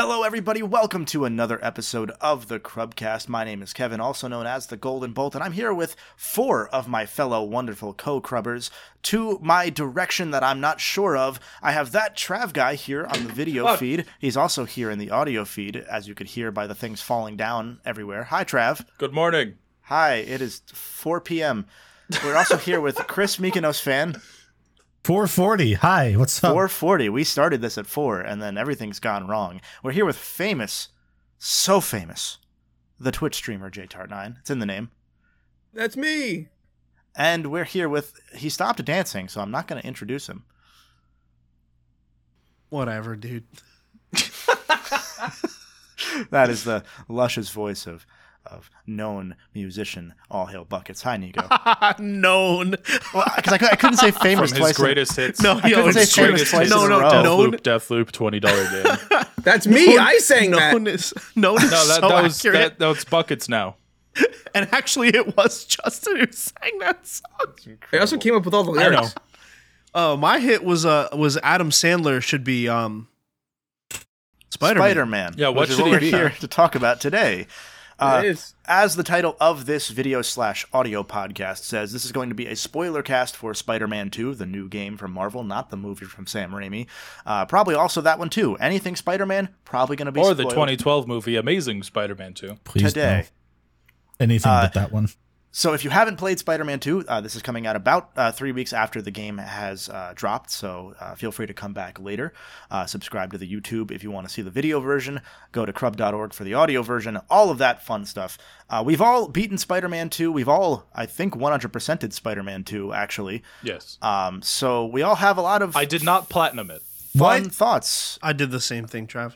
Hello, everybody. Welcome to another episode of the Crubcast. My name is Kevin, also known as the Golden Bolt, and I'm here with four of my fellow wonderful co-crubbers. To my direction that I'm not sure of, I have that Trav guy here on the video feed. He's also here in the audio feed, as you could hear by the things falling down everywhere. Hi, Trav. Good morning. Hi. It is 4 p.m. We're also here with Chris Mykonos fan. 440. Hi, what's up? 440. We started this at 4 and then everything's gone wrong. We're here with famous, so famous, the Twitch streamer JTart9. It's in the name. That's me. And we're here with he stopped dancing, so I'm not going to introduce him. Whatever, dude. That is the luscious voice of of known musician All Hail Buckets. Hi, Nicco. Known. Well, because I, I couldn't say famous From his twice. in- greatest hits. No, I yo, couldn't say famous twice hits. No, in a no, row. Death known. Loop, Death Loop, twenty dollar game. That's me. I sang known that. is known is No, that, so that was accurate. that, that was buckets now. and actually, it was Justin who sang that song. I also came up with all the I know. lyrics. Oh, my hit was uh was Adam Sandler should be um Spider Spider Man. Yeah, what which should what he we're be? here to talk about today. Uh, it is. As the title of this video slash audio podcast says, this is going to be a spoiler cast for Spider Man 2, the new game from Marvel, not the movie from Sam Raimi. Uh, probably also that one too. Anything Spider Man, probably going to be Or the 2012 movie Amazing Spider-Man 2. Please today. no. Anything Uh, but that one. So if you haven't played Spider-Man 2, uh, this is coming out about uh, three weeks after the game has uh, dropped. So uh, feel free to come back later. Uh, subscribe to the YouTube if you want to see the video version. Go to crub.org for the audio version. All of that fun stuff. Uh, we've all beaten Spider-Man 2. We've all, I think, 100%ed Spider-Man 2 actually. Yes. Um, so we all have a lot of I did not platinum it. fun What? thoughts. I did the same thing, Trav.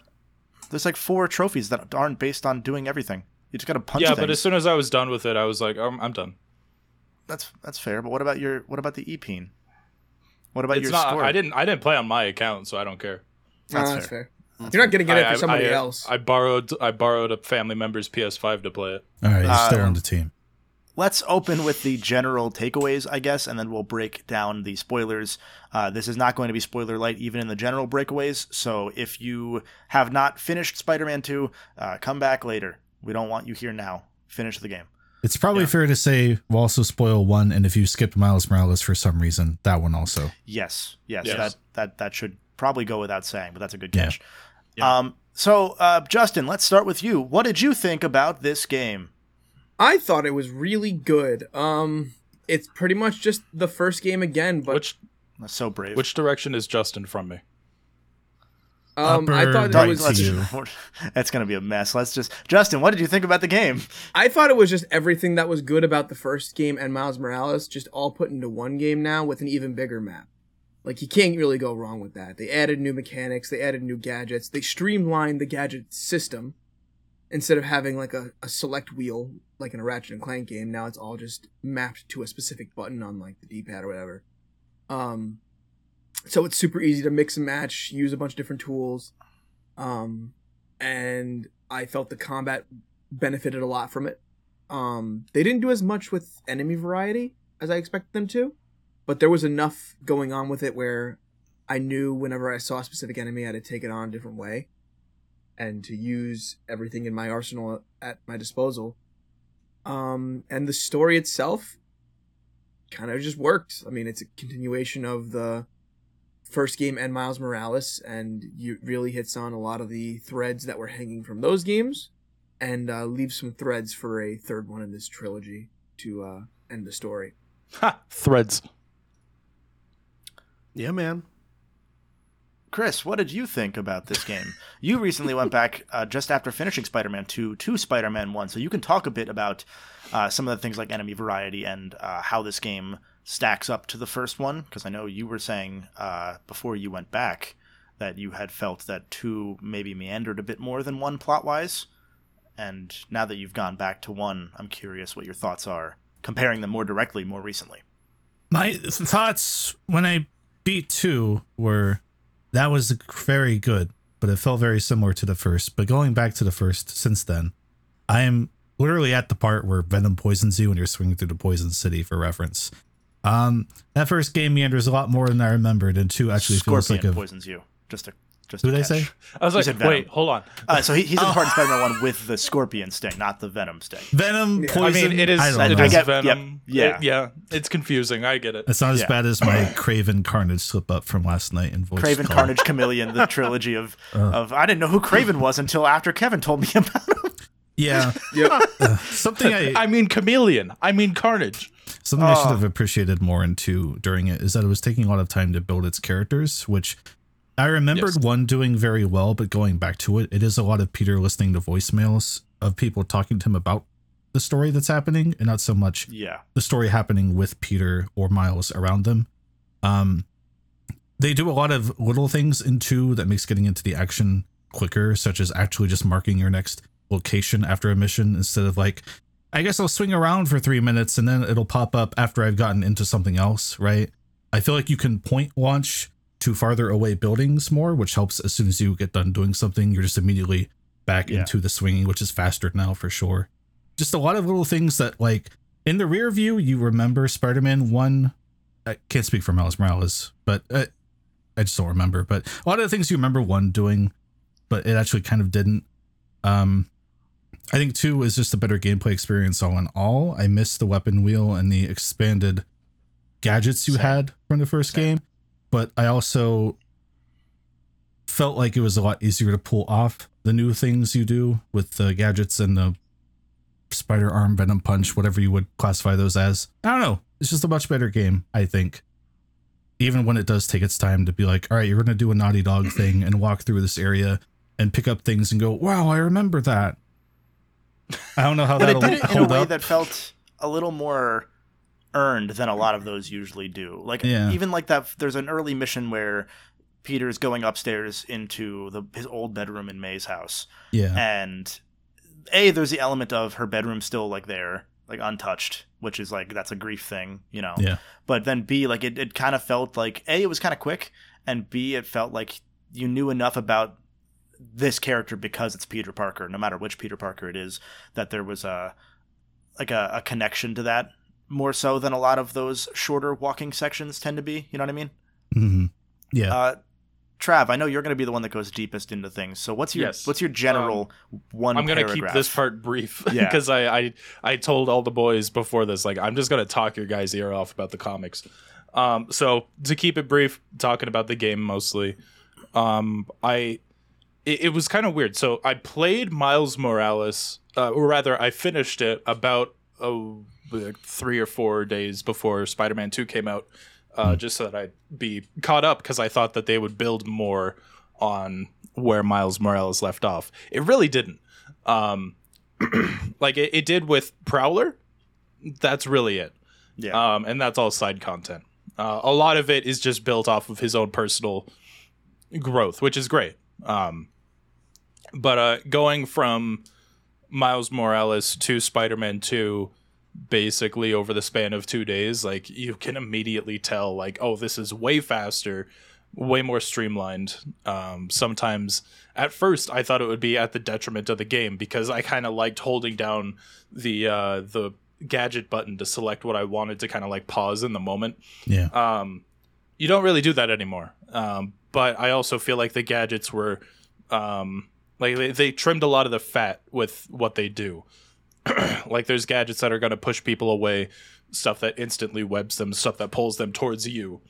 There's like four trophies that aren't based on doing everything. You just got to punch it. yeah, things. but as soon as I was done with it, I was like, um, I'm done. that's that's fair. But what about your what about the EPeen? What about It's your not. score? I didn't. I didn't play on my account, so I don't care. No, That's that's, fair. fair. You're not gonna it I- for somebody I, uh, else. I borrowed. I borrowed a family member's PS5 to play it. All right, you're still uh, on the team. let's open with the general takeaways, I guess, and then we'll break down the spoilers. Uh, this is not going to be spoiler light, even in the general breakaways. So if you have not finished Spider-Man 2, uh, come back later. We don't want you here now. Finish the game. It's probably fair to say we'll also spoil one, and if you skipped Miles Morales for some reason, that one also. Yes, yes, Yes. that that that should probably go without saying, but that's a good Yeah. catch. Um, so uh, Justin, let's start with you. What did you think about this game? I thought it was really good. Um, it's pretty much just the first game again, but Which That's so brave. which direction is Justin from me? Um, I thought right that was Let's- you. That's going to be a mess. Let's just Justin. What did you think about the game? I thought it was just everything that was good about the first game and Miles Morales, just all put into one game now with an even bigger map. Like you can't really go wrong with that. They added new mechanics, they added new gadgets, they streamlined the gadget system. Instead of having like a, a select wheel like in a Ratchet and Clank game, now it's all just mapped to a specific button on like the D-pad or whatever. Um, so it's super easy to mix and match, use a bunch of different tools. Um, and I felt the combat benefited a lot from it. Um, they didn't do as much with enemy variety as I expected them to, but there was enough going on with it where I knew whenever I saw a specific enemy, I had to take it on a different way, and to use everything in my arsenal at my disposal. Um, and the story itself kind of just worked. I mean, it's a continuation of the first game and Miles Morales, and you really hits on a lot of the threads that were hanging from those games, and uh, leaves some threads for a third one in this trilogy to uh, end the story. Ha! Threads. Yeah, man. Chris, what did you think about this game? you recently went back uh, just after finishing Spider-Man 2 to Spider-Man 1, so you can talk a bit about uh, some of the things like enemy variety and uh, how this game stacks up to the first one. Because I know you were saying uh, before you went back that you had felt that 2 maybe meandered a bit more than 1 plot-wise. And now that you've gone back to 1, I'm curious what your thoughts are, comparing them more directly more recently. My thoughts when I beat two were that was very good, but it felt very similar to the first. But going back to the first since then, I am literally at the part where Venom poisons you when you're swinging through the poison city for reference. Um, that first game meanders a lot more than I remembered, and two actually feels Scorpion like a poisons you. Just to Just Who to they catch. say? I was like, said wait, hold on. Uh, so he, he's in Oh. part in Spider-Man One with the Scorpion sting, not the Venom sting. Venom, Yeah. I poison. I mean, it is, I don't it know. is get- Venom. yep, It- yeah, it's confusing. I get it. It's not as Yeah. bad as my Kraven Carnage slip up from last night in voice. Kraven, call. Carnage, Chameleon, the trilogy of of I didn't know who Kraven was until after Kevin told me about him. Yeah, Yep. something I I mean chameleon. I mean carnage. Something I should Oh. have appreciated more into during it is that it was taking a lot of time to build its characters, which I remembered Yes. one doing very well, but going back to it, it is a lot of Peter listening to voicemails of people talking to him about the story that's happening, and not so much Yeah, the story happening with Peter or Miles around them. Um, they do a lot of little things in two that makes getting into the action quicker, such as actually just marking your next location after a mission instead of like, I guess I'll swing around for three minutes and then it'll pop up after I've gotten into something else, right? I feel like you can point launch to farther away buildings more, which helps as soon as you get done doing something, you're just immediately back Yeah. into the swinging, which is faster now for sure. Just a lot of little things that, like, in the rear view, you remember Spider Man 1. I can't speak for Miles Morales, but uh, I just don't remember. But a lot of the things you remember 1 doing, but it actually kind of didn't. Um, I think 2 is just a better gameplay experience all in all. I miss the weapon wheel and the expanded gadgets you Same. had from the first Same. game, but I also felt like it was a lot easier to pull off the new things you do with the gadgets and the spider arm, venom punch, whatever you would classify those as. I don't know. It's just a much better game, I think. Even when it does take its time to be like, all right, you're going to do a Naughty Dog thing and walk through this area and pick up things and go, wow, I remember that. I don't know how but it did it in a way up. that felt a little more earned than a lot of those usually do. Like Yeah. even like that, there's an early mission where Peter's going upstairs into the his old bedroom in May's house, yeah. and a there's the element of her bedroom still like there like untouched which is like that's a grief thing you know Yeah. but then b like it, it kind of felt like a it was kind of quick and b it felt like you knew enough about this character because it's peter parker no matter which peter parker it is that there was a like a, a connection to that more so than a lot of those shorter walking sections tend to be you know what i mean hmm Yeah. uh Trav, I know you're going to be the one that goes deepest into things. So what's your Yes. what's your general one? I'm gonna keep this part brief Yeah. because I, I I told all the boys before this like I'm just gonna talk your guys' ear off about the comics. Um, so to keep it brief, talking about the game mostly. Um, I it, it was kind of weird. So I played Miles Morales, uh, or rather, I finished it about oh, like three or four days before Spider-Man Two came out, uh, just so that I'd be caught up because I thought that they would build more on where Miles Morales left off. It really didn't. Um, like it, it did with Prowler. That's really it. Yeah. Um, and that's all side content. Uh, a lot of it is just built off of his own personal growth, which is great. Um, but uh, going from Miles Morales to Spider Man 2, basically over the span of two days, like you can immediately tell, like, oh, this is way faster, way more streamlined. Um, sometimes at first I thought it would be at the detriment of the game because I kind of liked holding down the uh, the gadget button to select what I wanted to kind of like pause in the moment. yeah. Um, you don't really do that anymore. Um, but I also feel like the gadgets were um, like they, they trimmed a lot of the fat with what they do. like there's gadgets that are going to push people away, stuff that instantly webs them, stuff that pulls them towards you.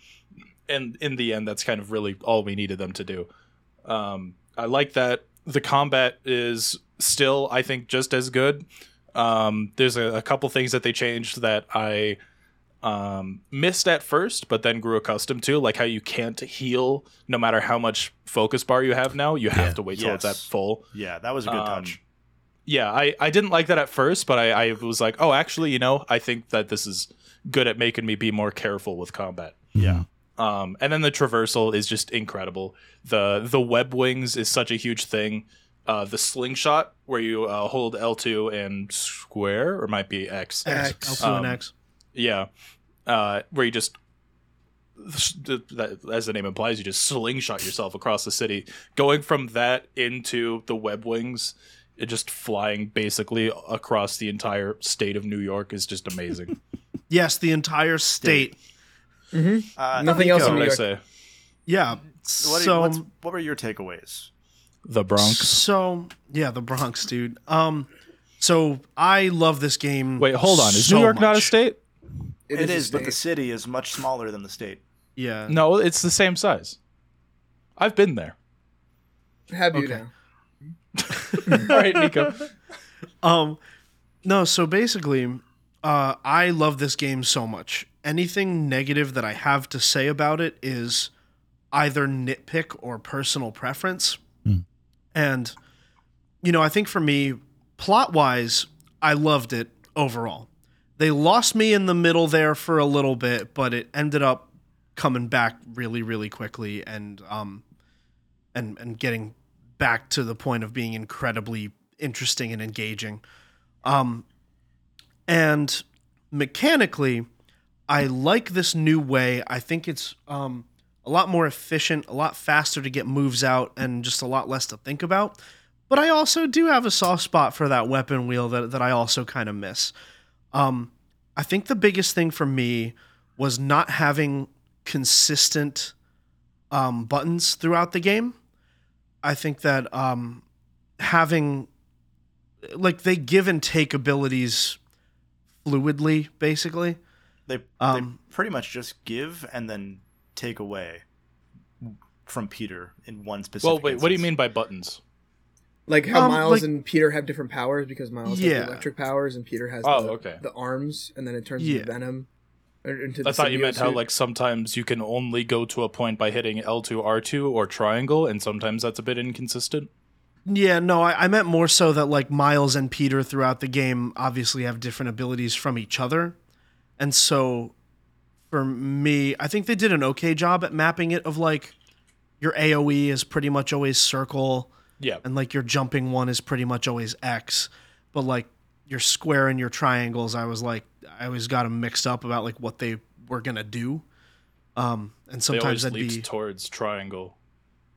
And in the end, that's kind of really all we needed them to do. Um, I like that. The combat is still, I think, just as good. Um, there's a, a couple things that they changed that I um, missed at first, but then grew accustomed to, like how you can't heal no matter how much focus bar you have now. You have Yeah. to wait till it's at full. yeah, that was a good um, touch. Yeah, I, I didn't like that at first, but I, I was like, oh, actually, you know, I think that this is good at making me be more careful with combat. Yeah. Um, and then the traversal is just incredible. The the web wings is such a huge thing. Uh, the slingshot where you uh, hold L2 and square, or might be X. X, L2 and Um, X. Yeah, uh, where you just, as the name implies, you just slingshot yourself across the city. Going from that into the web wings, it just flying basically across the entire state of New York is just amazing. Yes, the entire state. Uh, Nothing else That's in what New I York. say. yeah. What, are- so what's, what were your takeaways? The Bronx. So yeah, the Bronx, dude. Um, so I love this game. Wait, hold on. Is so New York not a state? It a is, but the city is much smaller than the state. Yeah. No, it's the same size. I've been there. Have you Okay. now? All right, Nicco. Um, no. So basically, uh, I love this game so much. Anything negative that I have to say about it is either nitpick or personal preference. Hmm. And you know, I think for me, plot wise, I loved it overall. They lost me in the middle there for a little bit, but it ended up coming back really, really quickly and um and and getting back to the point of being incredibly interesting and engaging. Um and mechanically, I like this new way. I think it's um a lot more efficient, a lot faster to get moves out, and just a lot less to think about. But I also do have a soft spot for that weapon wheel that, that I also kind of miss. Um, I think the biggest thing for me was not having consistent um, buttons throughout the game. I think that um, having like they give and take abilities fluidly, basically. They Um, they pretty much just give and then take away from Peter in one specific. Way. Well, wait. What do you mean by buttons? Like how Um, Miles like- and Peter have different powers because Miles has Yeah. the electric powers and Peter has Oh, the, okay. the arms, and then it turns Yeah. into Venom. Or into the I thought you meant symbiote how like sometimes you can only go to a point by hitting L2, R2, or triangle, and sometimes that's a bit inconsistent. Yeah, no, I, I meant more so that like Miles and Peter throughout the game obviously have different abilities from each other. And so for me, I think they did an okay job at mapping it of like your AoE is pretty much always circle Yeah. and like your jumping one is pretty much always X. But like your square and your triangles, I was like I always got them mixed up about like what they were gonna do. Um and sometimes always that'd be towards triangle.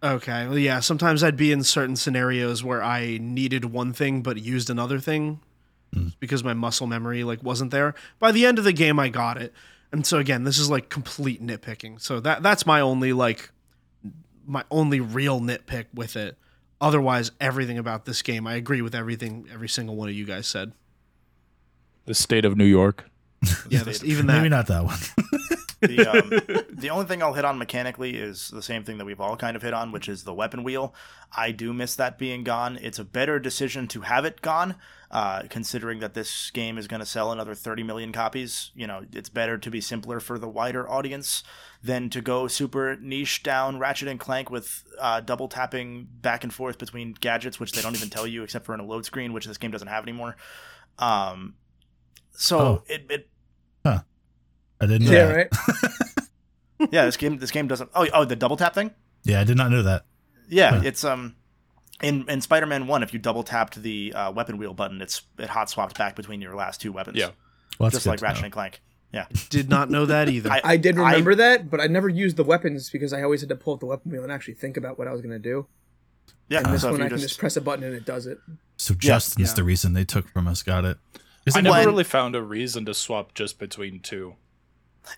Okay. Well, yeah. Sometimes I'd be in certain scenarios where I needed one thing but used another thing because my muscle memory like wasn't there. By the end of the game, I got it. And so again, this is like complete nitpicking. So that that's my only like my only real nitpick with it. Otherwise, everything about this game, I agree with everything every single one of you guys said. The state of New York. Yeah, this, even that. Maybe not that one. The, um, the only thing I'll hit on mechanically is the same thing that we've all kind of hit on, which is the weapon wheel. I do miss that being gone. It's a better decision to have it gone, uh, considering that this game is going to sell another 30 million copies. You know, it's better to be simpler for the wider audience than to go super niche down Ratchet and Clank with uh, double tapping back and forth between gadgets, which they don't even tell you except for in a load screen, which this game doesn't have anymore. Um, so Oh. it, it I didn't know yeah, that. right. yeah, this game this game doesn't. Oh, oh, the double tap thing. Yeah, I did not know that. Yeah, Huh. it's um in in Spider-Man 1 if you double tapped the uh, weapon wheel button, it's it hot swapped back between your last two weapons. Yeah. Well, that's Just like to Ratchet know. and Clank. Yeah. Did not know that either. I- I did I- remember that, but I never used the weapons because I always had to pull up the weapon wheel and actually think about what I was going to do. Yeah, And this so one, you I can just, just press a button and it does it. So Justin's Yeah. the reason they took from us. Got it. Is I it never when- really found a reason to swap just between two.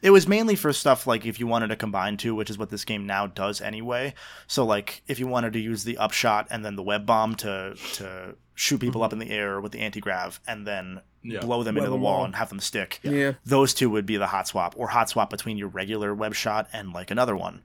It was mainly for stuff like if you wanted to combine two, which is what this game now does anyway. So like if you wanted to use the upshot and then the web bomb to to shoot people up in the air with the anti grav and then Yeah. blow them Web into the them wall and have them stick. Yeah. those two would be the hot swap or hot swap between your regular web shot and like another one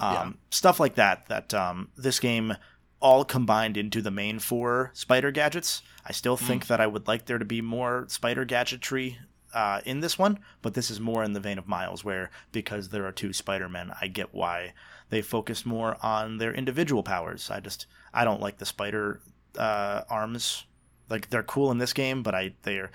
um, Yeah. stuff like that that um, this game all combined into the main four spider gadgets i still think that i would like there to be more spider gadgetry uh, in this one but this is more in the vein of miles where because there are two spider-men i get why they focus more on their individual powers i just i don't like the spider uh, arms like they're cool in this game but i they're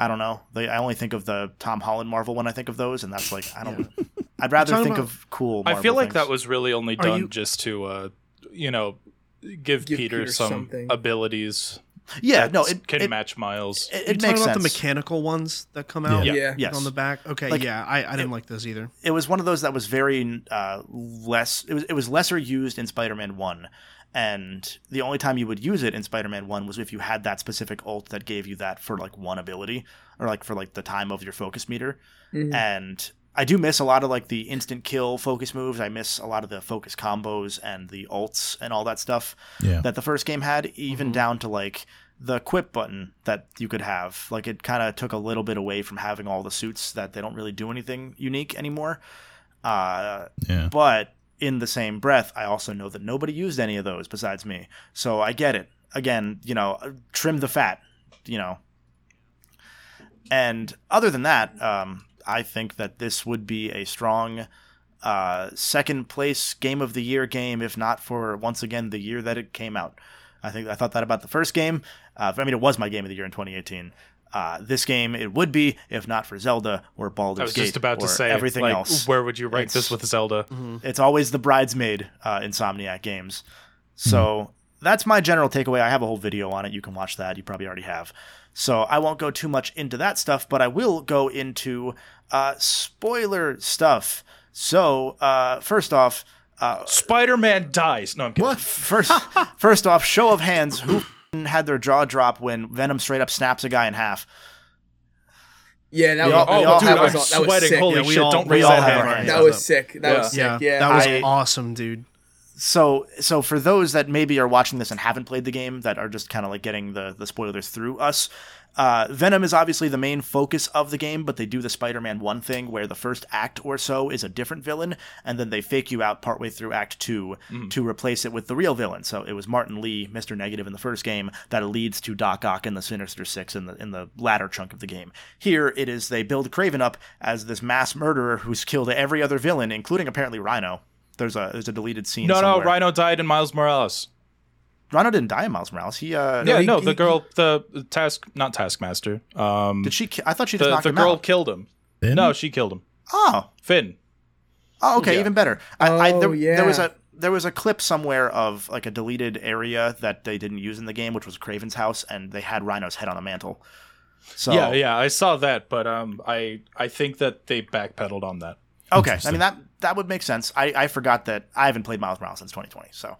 I don't know. They, I only think of the Tom Holland Marvel when I think of those, and that's like I don't. I'd rather think about- of cool. I feel like things. that was really only done you- just to, uh, you know, give, Give Peter, Peter some something. abilities. Yeah. that No, it can it, match Miles. it, you it talking makes about sense. the mechanical ones that come out Yeah. Yeah. Yes. on the back? Okay, Like, yeah, I, I didn't like those either. it was one of those that was very uh, less. It was it was lesser used in Spider-Man One, and the only time you would use it in Spider-Man One was if you had that specific ult that gave you that for like one ability or like for like the time of your focus meter. Mhm. And I do miss a lot of like the instant kill focus moves. I miss a lot of the focus combos and the ults and all that stuff Yeah. that the first game had, even down to like the quip button that you could have. Like it kind of took a little bit away from having all the suits that they don't really do anything unique anymore. Uh, Yeah. but in the same breath, I also know that nobody used any of those besides me. So I get it. Again, you know, trim the fat, you know. And other than that, um, I think that this would be a strong uh, second place game of the year game, if not for once again the year that it came out. I think I thought that about the first game. Uh, I mean, it was my game of the year in 2018. Uh, this game it would be if not for Zelda or Baldur's I was Gate just about to or say everything like, else. Where would you rank It's- this with Zelda? It's always the bridesmaid uh, Insomniac games. So that's my general takeaway. I have a whole video on it. You can watch that. You probably already have. So I won't go too much into that stuff, but I will go into uh, spoiler stuff. So uh, first off, uh, Spider-Man dies. No, I'm kidding. What? first first off, show of hands, who had their jaw drop when Venom straight up snaps a guy in half? Yeah, that We was, all- we that all was, have that was, our that was sweating. sick. Holy Yeah, we shit! all- don't raise that have hand. that was sick. That Yeah. was sick. Yeah, Yeah, that was I- awesome, dude. So so for those that maybe are watching this and haven't played the game that are just kind of like getting the the spoilers through us uh, venom is obviously the main focus of the game but they do the spider-man 1 thing where the first act or so is a different villain and then they fake you out partway through act 2 to replace it with the real villain. So it was martin li mr negative in the first game that leads to doc ock and the sinister six in the in the latter chunk of the game. Here it is they build kraven up as this mass murderer who's killed every other villain including apparently rhino there's a there's a deleted scene No, no, somewhere. Rhino died in Miles Morales. Rhino didn't die in Miles Morales. He uh yeah, he- no, he- the girl, the the task, not Taskmaster. Um, did she I thought she just the knocked the him girl out. killed him. Phin? No, she killed him. Oh. Phin. Oh, okay, Yeah. even better. I, I there, Oh, there was a there was a clip somewhere of like a deleted area that they didn't use in the game, which was Kraven's house, and they had Rhino's head on a mantle. So Yeah, yeah, I saw that, but um, I I think that they backpedaled on that. okay. I mean that that would make sense. I, I forgot that I haven't played Miles Morales since 2020. So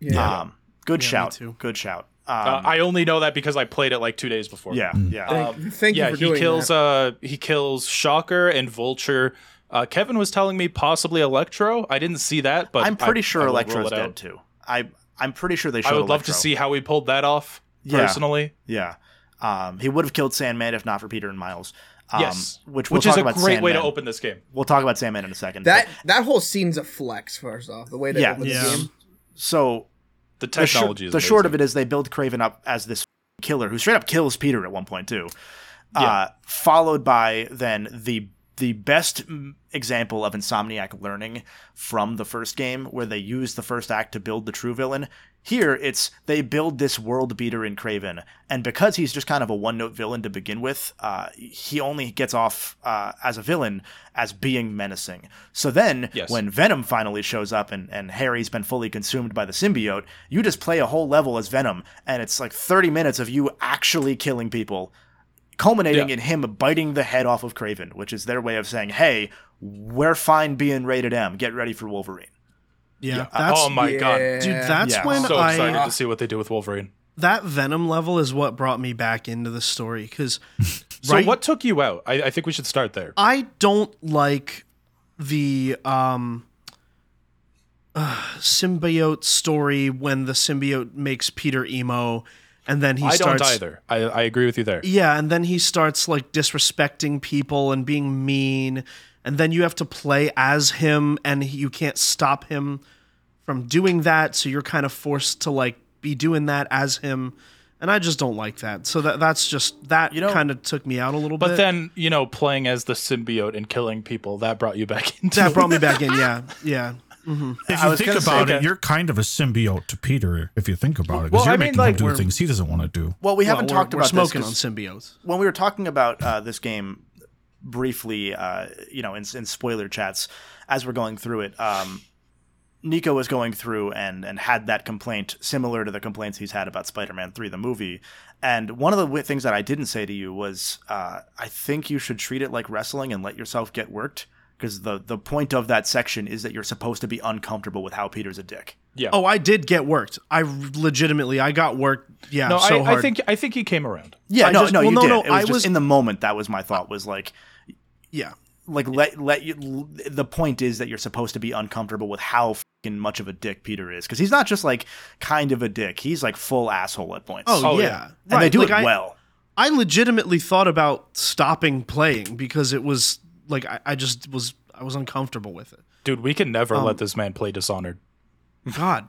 yeah. um, good Yeah, shout. too. Good shout. Um, Uh, I only know that because I played it like two days before. yeah, yeah. Thank, thank yeah, you for he doing kills that. uh he kills Shocker and Vulture. Uh, Kevin was telling me possibly Electro. I didn't see that, but I'm pretty I- sure I will Electro's dead out. too. I I'm pretty sure they showed I would love to see how he pulled that off. Yeah. Personally, Yeah. Um, he would have killed Sandman if not for Peter and Miles. Um, yes, Which, we'll which is a about great way to open this game. We'll talk about Sandman in a second. that that whole scene's a flex. First off, the way they Yeah. open Yeah. the game. So The the, shor- technology is the short of it is they build Kraven up as this killer who straight up kills Peter at one point too. Yeah. Uh, followed by then the the best mm, example of Insomniac learning from the first game, where they use the first act to build the true villain. Here, it's they build this world beater in Kraven, and because he's just kind of a one note villain to begin with, uh, he only gets off uh, as a villain as being menacing. So then, Yes. when Venom finally shows up and, and Harry's been fully consumed by the symbiote, you just play a whole level as Venom, and it's like 30 minutes of you actually killing people culminating Yeah. in him biting the head off of Kraven, which is their way of saying, "Hey, we're fine being rated M. Get ready for Wolverine." Yeah, that's oh my god, dude. That's Yeah. when so I excited to see what they do with Wolverine. that Venom level is what brought me back into the story because So Right. what took you out? I, I think we should start there. I don't like the um uh, symbiote story when the symbiote makes Peter emo and then he starts. I starts don't either. I, I agree with you there. Yeah, and then he starts like disrespecting people and being mean, and then you have to play as him, and he, you can't stop him from doing that. So you're kind of forced to like be doing that as him, and I just don't like that. So that that's just that You know- kind of took me out a little But bit. But then, you know, playing as the symbiote and killing people, that brought you back into that brought me back in. Yeah, yeah. If I you was think about it, that- you're kind of a symbiote to Peter. If you think about it, because Well, you're I mean, making like, him do we're- things he doesn't want to do. Well, we haven't we're- talked we're about smoking on symbiotes. when we were talking about uh, this game briefly, uh, you know, in, in spoiler chats as we're going through it. Um, Nicco was going through and and had that complaint similar to the complaints he's had about Spider-Man 3 the movie. And one of the w- things that I didn't say to you was uh, I think you should treat it like wrestling and let yourself get worked because the the point of that section is that you're supposed to be uncomfortable with how Peter's a dick. Yeah. Oh, I did get worked. I legitimately, I got worked. Yeah, no, so I, hard. I think I think he came around. Yeah, I no, just- no, well, you no, did. no, it was I just was- in the moment that was my thought was like yeah. like let let you. The point is that you're supposed to be uncomfortable with how fucking much of a dick Peter is because he's not just like kind of a dick. He's like full asshole at points. Oh, Oh, yeah, yeah. and they do Like, it I- well. I legitimately thought about stopping playing because it was like I, I just was I was uncomfortable with it. Dude, we can never Um, let this man play Dishonored. God,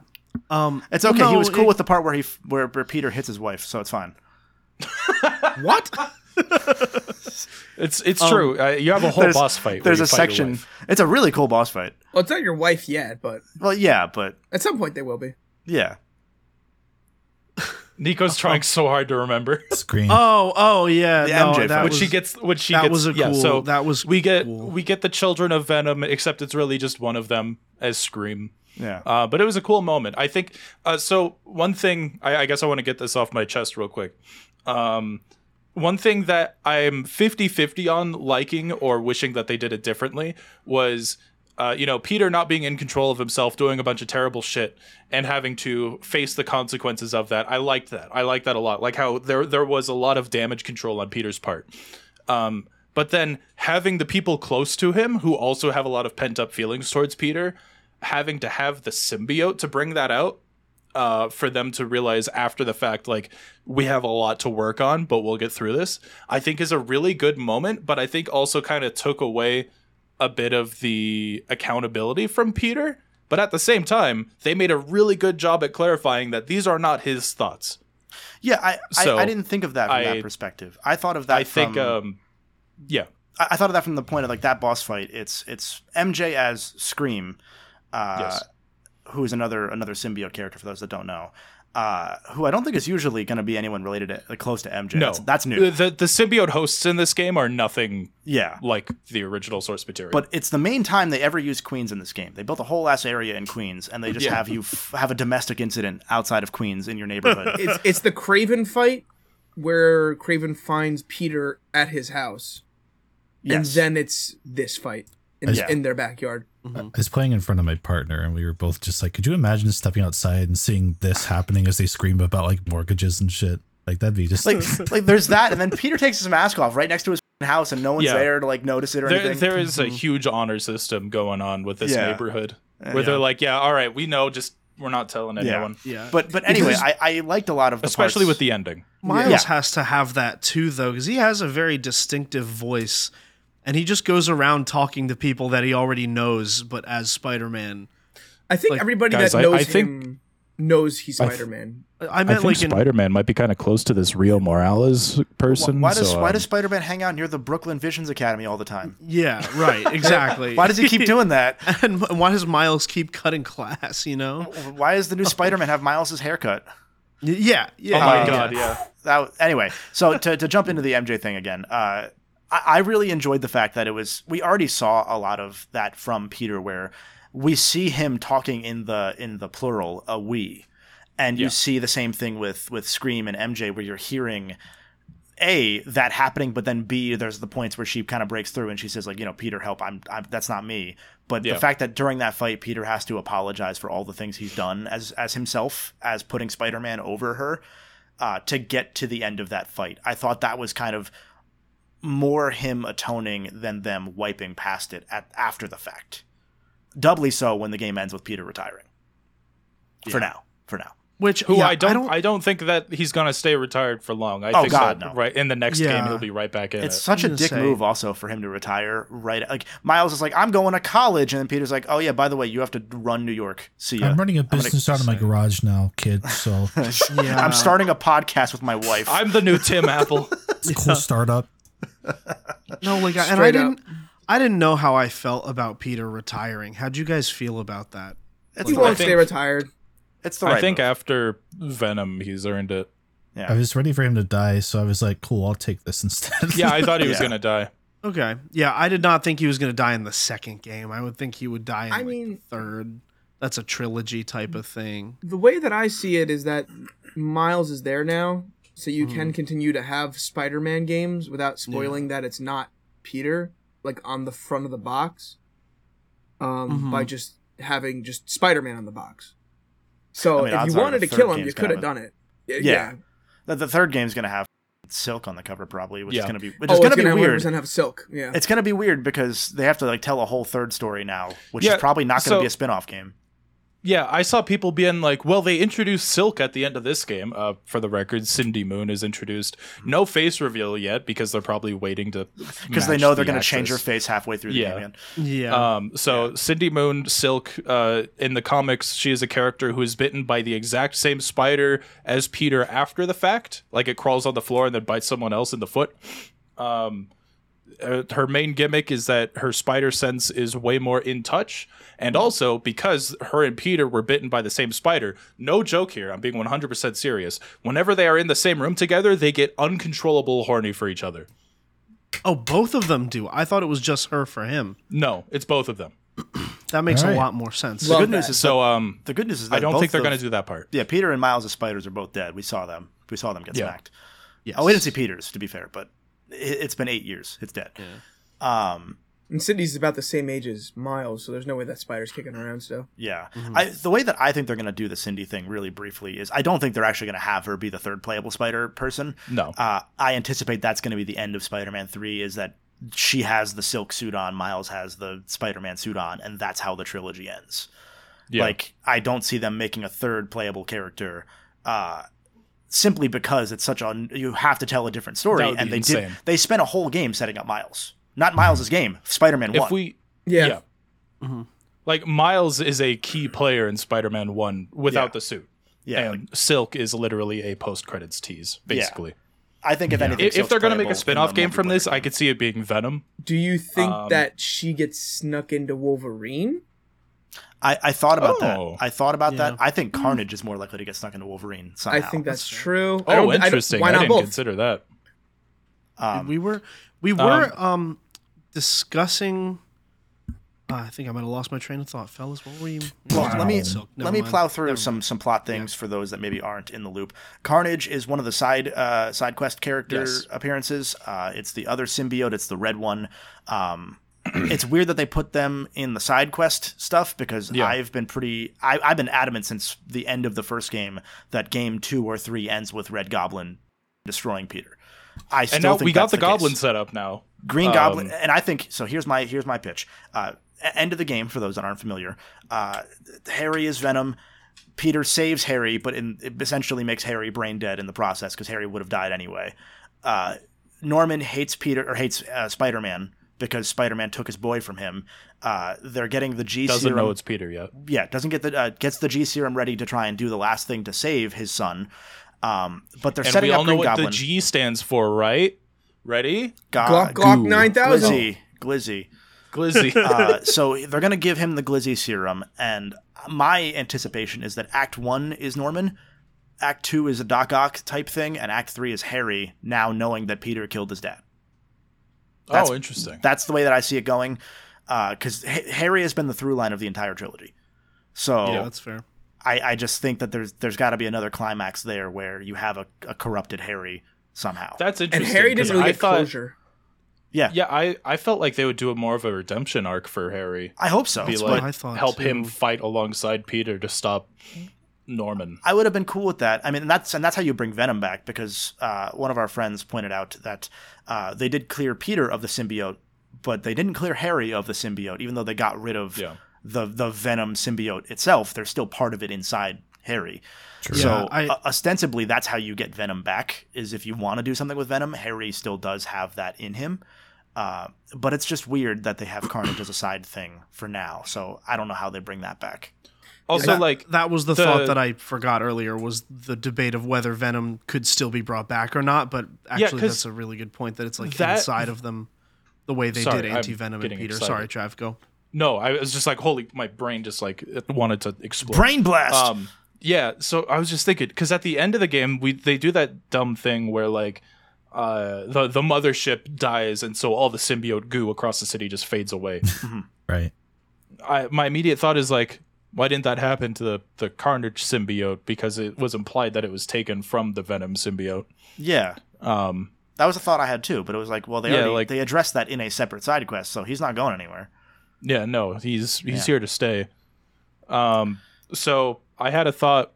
um, It's okay. he was cool it- with the part where he where, where Peter hits his wife, so it's fine. what? It's it's true. Uh, you have a whole boss fight. There's a fight section. It's a really cool boss fight. Well, it's not your wife yet, but Well, yeah, but at some point they will be. yeah. Nicco's trying so hard to remember. Scream. Oh, oh yeah, The no, MJ that fight. when was, she gets when she that gets was a yeah, cool- so that was we get cool. we get the children of venom except it's really just one of them as scream Yeah. uh, but it was a cool moment i think uh, so one thing I, I guess i want to get this off my chest real quick um, one thing that i'm 50-50 on liking or wishing that they did it differently was uh, you know peter not being in control of himself doing a bunch of terrible shit and having to face the consequences of that. I liked that. I liked that a lot. Like how there there was a lot of damage control on peter's part. Um, but then having the people close to him who also have a lot of pent up feelings towards Peter, having to have the symbiote to bring that out, uh, for them to realize after the fact, like, we have a lot to work on, but we'll get through this, I think is a really good moment, but I think also kind of took away a bit of the accountability from Peter. But at the same time, they made a really good job at clarifying that these are not his thoughts. Yeah, I, So, I I didn't think of that from I- that perspective. I thought of that. I think, um, yeah, I, I thought of that from the point of like that boss fight. It's it's MJ as Scream, uh, Yes. who is another another symbiote character for those that don't know. Uh, who I don't think is usually going to be anyone related to like, close to MJ. no, that's, that's new. The, the symbiote hosts in this game are nothing yeah, like the original source material. but it's the main time they ever use Queens in this game. They built a whole ass area in Queens, and they just Yeah. have you f- have a domestic incident outside of Queens in your neighborhood. It's it's the Kraven fight where Kraven finds Peter at his house, yes. and then it's this fight in, Yeah. in their backyard. I was playing in front of my partner, and we were both just like, "Could you imagine stepping outside and seeing this happening as they scream about like mortgages and shit? Like that'd be just like like there's that, and then Peter takes his mask off right next to his house, and no one's Yeah. there to like notice it or there, anything. there is a huge honor system going on with this Yeah. neighborhood Uh, where yeah. they're like, yeah, all right, we know, just we're not telling Yeah. anyone. yeah. But but anyway, Because- I, I liked a lot of the Especially parts- with the ending. Miles Yeah. has to have that too, though, because he has a very distinctive voice, and he just goes around talking to people that he already knows, but as Spider Man. I think Like, everybody guys, that knows I think- him knows he's I th- Spider Man. I meant like in Man might be kind of close to this real Morales person. Why does so, why um, does Spider Man hang out near the Brooklyn Visions Academy all the time? yeah, right, exactly. Why does he keep doing that? and why does Miles keep cutting class? You know? Why does the new Spider Man have Miles's haircut? Yeah, yeah. Oh my Uh, god, yeah. That anyway. So to to jump into the MJ thing again, uh, I, I really enjoyed the fact that it was we already saw a lot of that from Peter, where we see him talking in the in the plural a we, and you Yeah. see the same thing with with Scream and MJ, where you're hearing a that happening but then b there's the points where she kind of breaks through and she says like you know peter help i'm, I'm that's not me but Yeah. the fact that during that fight peter has to apologize for all the things he's done as as himself as putting spider-man over her uh, to get to the end of that fight i thought that was kind of more him atoning than them wiping past it at after the fact doubly so when the game ends with peter retiring for now for now Which Who yeah, I, don't, I don't, think that he's gonna stay retired for long. I Oh, think God, that no. right in the next Yeah. game he'll be right back in It's it. such a gonna dick say- move, also, for him to retire right. Like Miles is like, "I'm going to college," and then Peter's like, "Oh yeah, by the way, you have to run New York. See ya." I'm running a gonna business out of my garage now, kid. So yeah. I'm starting a podcast with my wife. I'm the new Tim Apple. it's a cool startup. No, like, I- and I Straight didn't. I didn't know how I felt about Peter retiring. How'd you guys feel about that? it's, He I won't think- stay retired. it's the right. I think move. after Venom, he's earned it. Yeah. I was ready for him to die, so I was like, "Cool, I'll take this instead." Yeah, I thought he was Yeah. gonna die. Okay. Yeah, I did not think he was going to die in the second game. I would think he would die in I like, mean- the third. That's a trilogy type of thing. The way that I see it is that Miles is there now, so you can Mm-hmm. continue to have Spider Man games without spoiling that it's not Peter, like on the front of the box, um, Mhm. by just having just Spider Man on the box. So I mean, if you wanted to kill him, you could have have done it. Y- Yeah. the, the third game's gonna have Silk on the cover probably, which Yeah. is gonna be which oh, is gonna be gonna weird. 100% have silk. Yeah. It's gonna be weird because they have to like tell a whole third story now, which Yeah, is probably not gonna so- be a spin-off game. Yeah, I saw people being like, "Well, they introduced Silk at the end of this game." Uh, for the record, Cindy Moon is introduced. No face reveal yet because they're probably waiting to Because they know they're the gonna change her face halfway through the Yeah. game. Again. Yeah. Um, so Cindy Moon Silk, uh, in the comics, she is a character who is bitten by the exact same spider as Peter after the fact. Like it crawls on the floor and then bites someone else in the foot. Um, her main gimmick is that her spider sense is way more in touch, and also because her and Peter were bitten by the same spider. No joke here. I'm being 100% serious. Whenever they are in the same room together, they get uncontrollable horny for each other. oh, both of them do. I thought it was just her for him. No, it's both of them. That makes All right. a lot more sense. Love Good news that. is So, um, the good news is that I don't both think they're going to do that part. Yeah, Peter and Miles' spiders are both dead. We saw them. We saw them get Yeah. smacked. Yes. Oh, we didn't see Peter's, to be fair, but it, it's been eight years. It's dead. Um, and Cindy's about the same age as Miles, so there's no way that spider's kicking around still. yeah. Mm-hmm. I, the way that I think they're going to do the Cindy thing really briefly is I don't think they're actually going to have her be the third playable spider person. No. Uh, I anticipate that's going to be the end of Spider-Man 3 is that she has the silk suit on, Miles has the Spider-Man suit on, and that's how the trilogy ends. Yeah. Like I don't see them making a third playable character uh simply because it's such a you have to tell a different story and they insane. did they spent a whole game setting up Miles. Not Miles' game, Spider-Man 1. if we Yeah. yeah, like miles is a key player in spider-man 1 without Yeah. the suit yeah, and silk is literally a post-credits tease basically I think if anything if, if they're going to make a spin-off game from this multiplayer i could see it being venom Do you think Um, that she gets snuck into Wolverine? I, I thought about Oh. that. I thought about that. I think Carnage is more likely to get stuck into Wolverine somehow. I think that's, true. I oh don't- I don't- interesting why I, didn't both? consider that um, we were we were um, discussing. Uh, I think I might have lost my train of thought, fellas. What were you? Well, let me Silk, never let me plow through some some plot things for those that maybe aren't in the loop. Carnage is one of the side uh, side quest character Yes. appearances. Uh, it's the other symbiote. It's the red one. Um, it's weird that they put them in the side quest stuff because Yeah. I've been pretty I, I've been adamant since the end of the first game that game two or three ends with Red Goblin destroying Peter. I still and now think we got the, case. goblin set up now Green Um, Goblin, and I think so. Here's my here's my pitch. Uh, end of the game for those that aren't familiar. Uh, Harry is Venom. Peter saves Harry, but in, it essentially makes Harry brain dead in the process because Harry would have died anyway. Uh, Norman hates Peter or hates uh, Spider Man because Spider Man took his boy from him. Uh, they're getting the G Serum. doesn't know it's peter yet yeah, doesn't get the uh, gets the G serum ready to try and do the last thing to save his son. Um, but they're and setting we all up know Green what Goblin. the g stands for right ready Go- Glock Glock 9000. Glizzy, Glizzy. glizzy Uh, so they're going to give him the Glizzy serum, and my anticipation is that Act One is Norman, Act Two is a Doc Ock type thing, and Act Three is Harry now knowing that Peter killed his dad. That's- oh interesting That's the way that I see it going, uh, because Harry has been the through line of the entire trilogy. So Yeah, that's fair. I, I just think that there's there's got to be another climax there where you have a, a corrupted Harry somehow. that's interesting. And interesting Harry 'cause didn't really I get thought, closure. yeah, yeah I, I felt like they would do a more of a redemption arc for harry I hope so. be That's but what like I thought, help him fight alongside Peter to stop Norman. I would have been cool with that. I mean, and that's and that's how you bring Venom back because uh, one of our friends pointed out that uh, they did clear Peter of the symbiote, but they didn't clear Harry of the symbiote, even though they got rid of Yeah. the the Venom symbiote itself. They're still part of it inside Harry. True. So Yeah, I- uh, ostensibly, that's how you get Venom back. Is if you want to do something with Venom, Harry still does have that in him. Uh, but it's just weird that they have Carnage as a side thing for now. So I don't know how they bring that back. Also, that, like that was the, the- thought that I forgot earlier was the debate of whether Venom could still be brought back or not. But actually, 'cause that's a really good point that it's like that- inside of them, the way they Sorry, did anti Venom and Peter. excited. Sorry, Trav, go. no, I was just like, holy, my brain just like wanted to explode. Brain blast. Um, yeah. So I was just thinking because at the end of the game, we they do that dumb thing where like. Uh, the the mothership dies, and so all the symbiote goo across the city just fades away. Right. I, my immediate thought is like, why didn't that happen to the the Carnage symbiote? Because it was implied that it was taken from the Venom symbiote. yeah. Um, That was a thought I had too, but it was like, well, they Yeah, already, like- they addressed that in a separate side quest, so he's not going anywhere. Yeah, no, he's he's Yeah. here to stay. Um, so I had a thought.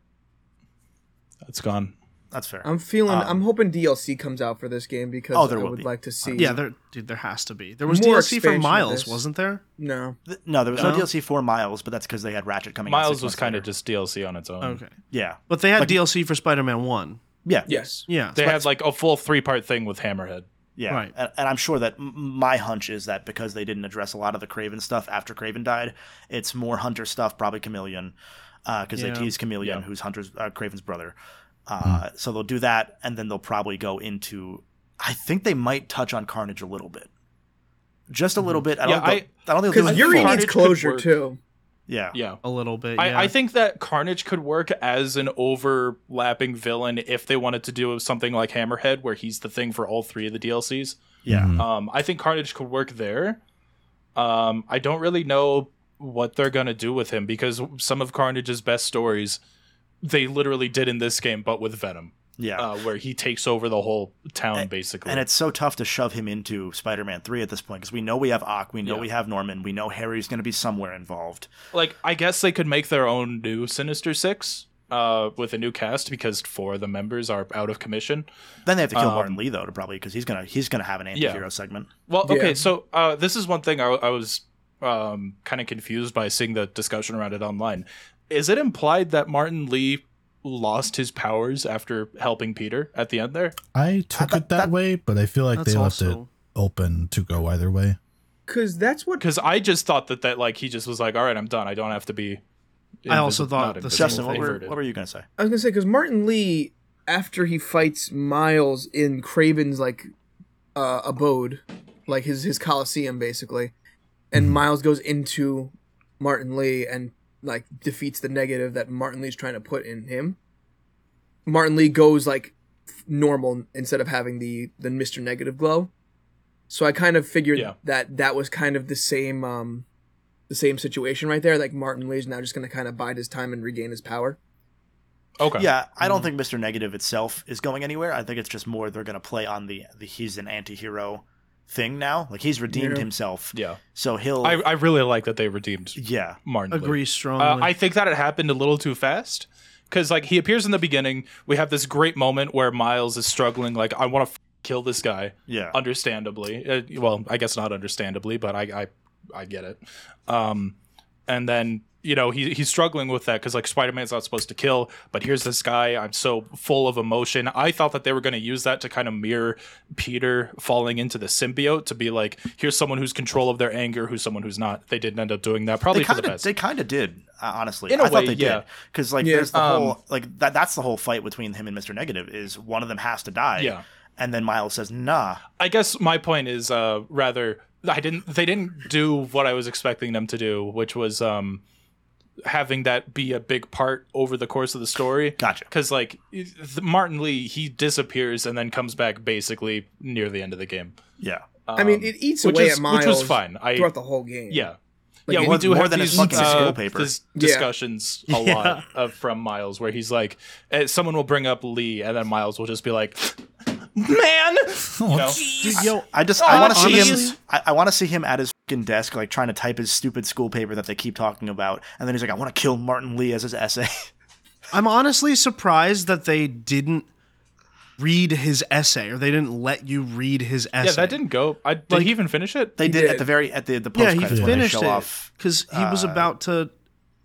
It's gone. That's fair. I'm feeling. Um, I'm hoping DLC comes out for this game because Oh, there I would be. like to see. Yeah, there, dude, there has to be. There was DLC for Miles, wasn't there? No. Th- no, there was no, No? DLC for Miles, but that's because they had Ratchet coming. out Miles was months kind of just DLC on its own. Okay, yeah, but they had Like- DLC for Spider-Man One. yeah, Yes. Yeah, They had like a full three part thing with Hammerhead. Yeah, Right. and, and I'm sure that m- my hunch is that because they didn't address a lot of the Kraven stuff after Kraven died, it's more Hunter stuff, probably Chameleon, because Yeah. they tease Chameleon, Yeah. who's Hunter's uh, Kraven's brother. Uh, So they'll do that, and then they'll probably go into. I think they might touch on Carnage a little bit, just a little bit. I don't. Yeah, think they'll- I, don't think Because it Yuri needs closure too. Yeah, Yeah. a little bit. Yeah. I, I think that Carnage could work as an overlapping villain if they wanted to do something like Hammerhead, where he's the thing for all three of the DLCs. yeah. Mhm. Um, I think Carnage could work there. Um, I don't really know what they're gonna do with him because some of Carnage's best stories they literally did in this game, but with Venom, yeah. uh, where he takes over the whole town And- basically. And it's so tough to shove him into Spider-Man Three at this point because we know we have Ock, we know Yeah. we have Norman, we know Harry's going to be somewhere involved. like I guess they could make their own new Sinister Six uh, with a new cast because four of the members are out of commission. Then they have to kill Um, Martin Li though to probably because he's gonna he's gonna have an anti-hero segment. Well, okay, Yeah. so uh, this is one thing I, I was um, kind of confused by seeing the discussion around it online. Is it implied that Martin Li lost his powers after helping Peter at the end there? I took that- it that, that- way, but I feel like they left it open to go either way. Because that's what. Because I just thought that that like he just was like, all right, I'm done. I don't have to be. I also thought the invisible, Justin, what were, inverted. what were you gonna say? I was gonna say because Martin Li, after he fights Miles in Kraven's like uh, abode, like his his coliseum basically, and Miles goes into Martin Li and like defeats the negative that Martin Li's trying to put in him. Martin Li goes like normal instead of having the the Mister Negative glow. So I kind of figured Yeah. that that was kind of the same um the same situation right there. Like Martin Li's now just gonna kind of bide his time and regain his power. Okay. Yeah, I don't think Mr. Negative itself is going anywhere. I think it's just more they're gonna play on the, the he's an anti-hero thing now. Like he's redeemed Yeah. himself, Yeah. so he'll I, I really like that they redeemed yeah Martin. Li. agree strongly. Uh, I think that it happened a little too fast because like he appears in the beginning. We have this great moment where Miles is struggling. Like I want to f- kill this guy. yeah Understandably, uh, well, I guess not understandably, but I I, I get it. Um, and then you know he he's struggling with that because like Spider Man's not supposed to kill, but here's this guy. I'm so full of emotion. I thought that they were going to use that to kind of mirror Peter falling into the symbiote to be like, here's someone who's control of their anger, who's someone who's not. They didn't end up doing that. Probably they for kind the of best. they kind of did uh, honestly. In a I thought way, they yeah. did because like Yeah. there's the Um, whole like that that's the whole fight between him and Mr. Negative is one of them has to die. Yeah. and then Miles says nah. I guess my point is uh, rather I didn't they didn't do what I was expecting them to do, which was um, having that be a big part over the course of the story. Gotcha. Because like the- Martin Li, he disappears and then comes back basically near the end of the game. Yeah, I mean, Um, it eats away is- at Miles which was fine. I throughout the whole game. yeah. Like, yeah, we more- do more have than his these, fucking uh, school paper. these Yeah. discussions a lot of, from Miles, where he's like, eh, someone will bring up Li, and then Miles will just be like, "Man, you know? Dude, yo, I just Oh, I want to see him. I, I want to see him at his fucking desk, like trying to type his stupid school paper that they keep talking about, and then he's like, "I want to kill Martin Li" as his essay. I'm honestly surprised that they didn't read his essay or they didn't let you read his essay. yeah, that didn't go. I, did Like- he even finish it? They did, did. at the very at the the post Yeah, he credits when they finished show it because he was uh, about to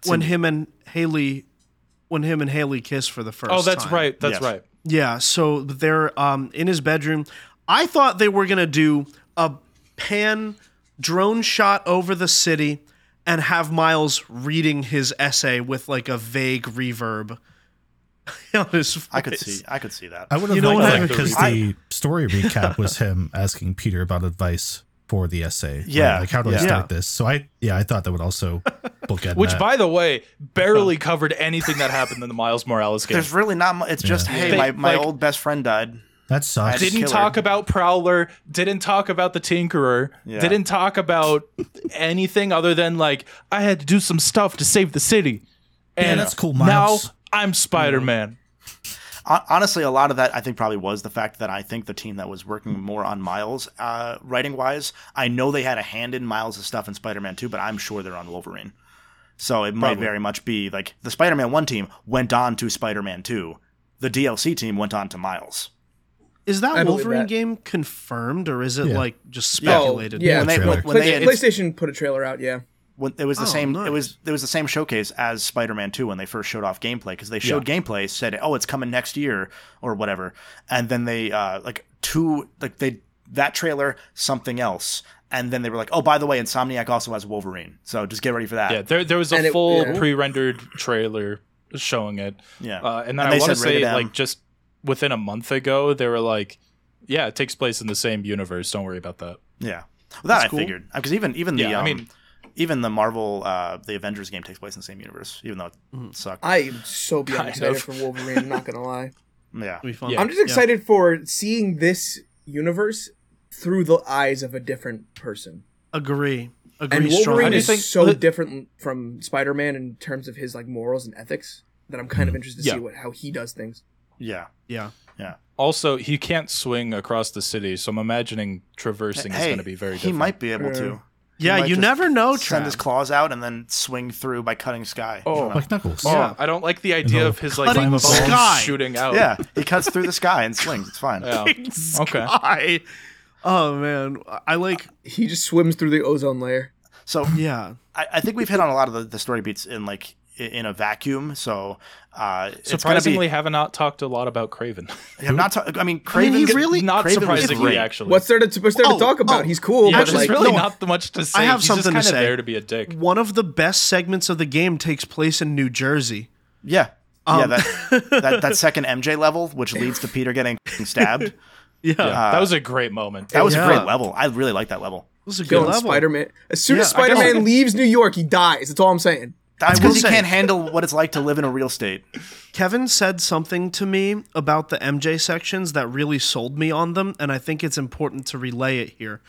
when Cindy. him and Haley when him and Haley kiss for the first. Oh, that's time. right. That's Yes. right. Yeah, so they're um, in his bedroom. I thought they were gonna do a pan drone shot over the city and have Miles reading his essay with like a vague reverb on his face. I could see. I could see that. I would have You know liked what that I mean? because I- the story recap was him asking Peter about advice for the essay. right? Yeah, like how do I yeah. start this? So I, yeah, I thought that would also bookend Which, that. by the way, barely covered anything that happened in the Miles Morales game. There's really not. Mu- it's just Yeah. hey, They- my, my like- old best friend died. That sucks. didn't- didn't killer. talk about Prowler, didn't talk about the Tinkerer, Yeah. didn't talk about anything other than like I had to do some stuff to save the city. And that's cool, Now I'm Spider-Man. Honestly, a lot of that I think probably was the fact that I think the team that was working more on Miles, uh, writing wise, I know they had a hand in Miles' stuff in Spider-Man 2, but I'm sure they're on Wolverine. So it might Probably. very much be like the Spider-Man 1 team went on to Spider-Man 2. the DLC team went on to Miles. Is that I Wolverine that. game confirmed or is it Yeah. like just speculated? yeah. When they, trailer. when, when they, PlayStation put a trailer out. Yeah. when it was the Oh, same nice. it was it was the same showcase as Spider-Man 2 when they first showed off gameplay because they showed gameplay said oh it's coming next year or whatever and then they uh like two like they that trailer something else and then they were like oh by the way Insomniac also has Wolverine so just get ready for that Yeah, there there was a And it- full yeah. pre-rendered trailer showing it. Yeah. uh, and then And I want to say like just within a month ago, they were like, "Yeah, it takes place in the same universe. Don't worry about that." yeah well, that I cool. figured because even even the Yeah, I um, mean- even the Marvel uh the Avengers game takes place in the same universe even though it sucked I am so beyond Kind excited of. for Wolverine. I'm not gonna lie. yeah fun. Yeah. I'm just excited for seeing this universe through the eyes of a different person. Agree. Agree And Wolverine strongly. is think- so the- different from Spider-Man in terms of his like morals and ethics that I'm kind of interested to Yeah. see what how he does things. Yeah Yeah. Yeah. Also, he can't swing across the city, so I'm imagining traversing is going to be very difficult. he different. might be able Yeah. to He Yeah, you never know, send his claws out and then swing through by cutting sky. Oh. don't know. Like Knuckles. Oh, Yeah. I don't like the idea No. of his like Cutting bones sky. shooting out. yeah, he cuts through the sky and swings. It's fine. Yeah. Okay. Sky. Oh man, I like. He just swims through the ozone layer. So Yeah, I, I think we've hit on a lot of the, the story beats in like i- in a vacuum. So uh, Surprisingly, be. have not talked a lot about Kraven. I'm not. Ta- I mean, I Kraven. mean, he really- not Kraven was surprisingly, actually. What's there to what's there Oh, to talk about? oh. He's cool, yeah, but there's like really no. not much to say. I have He's something to just kind of say. there to be a dick. one of the best segments of the game takes place in New Jersey. Yeah. Um, yeah, that, that that second MJ level, which leads to Peter getting stabbed. Yeah, Yeah, that was a great moment. That was Yeah. a great level. I really like that level. it was a good killing level. Spider-Man. As soon as Yeah, I guess- Spider-Man leaves New York, he dies. That's all I'm saying. That's because he can't handle what it's like to live in a real state. Kevin said something to me about the MJ sections that really sold me on them, and I think it's important to relay it here.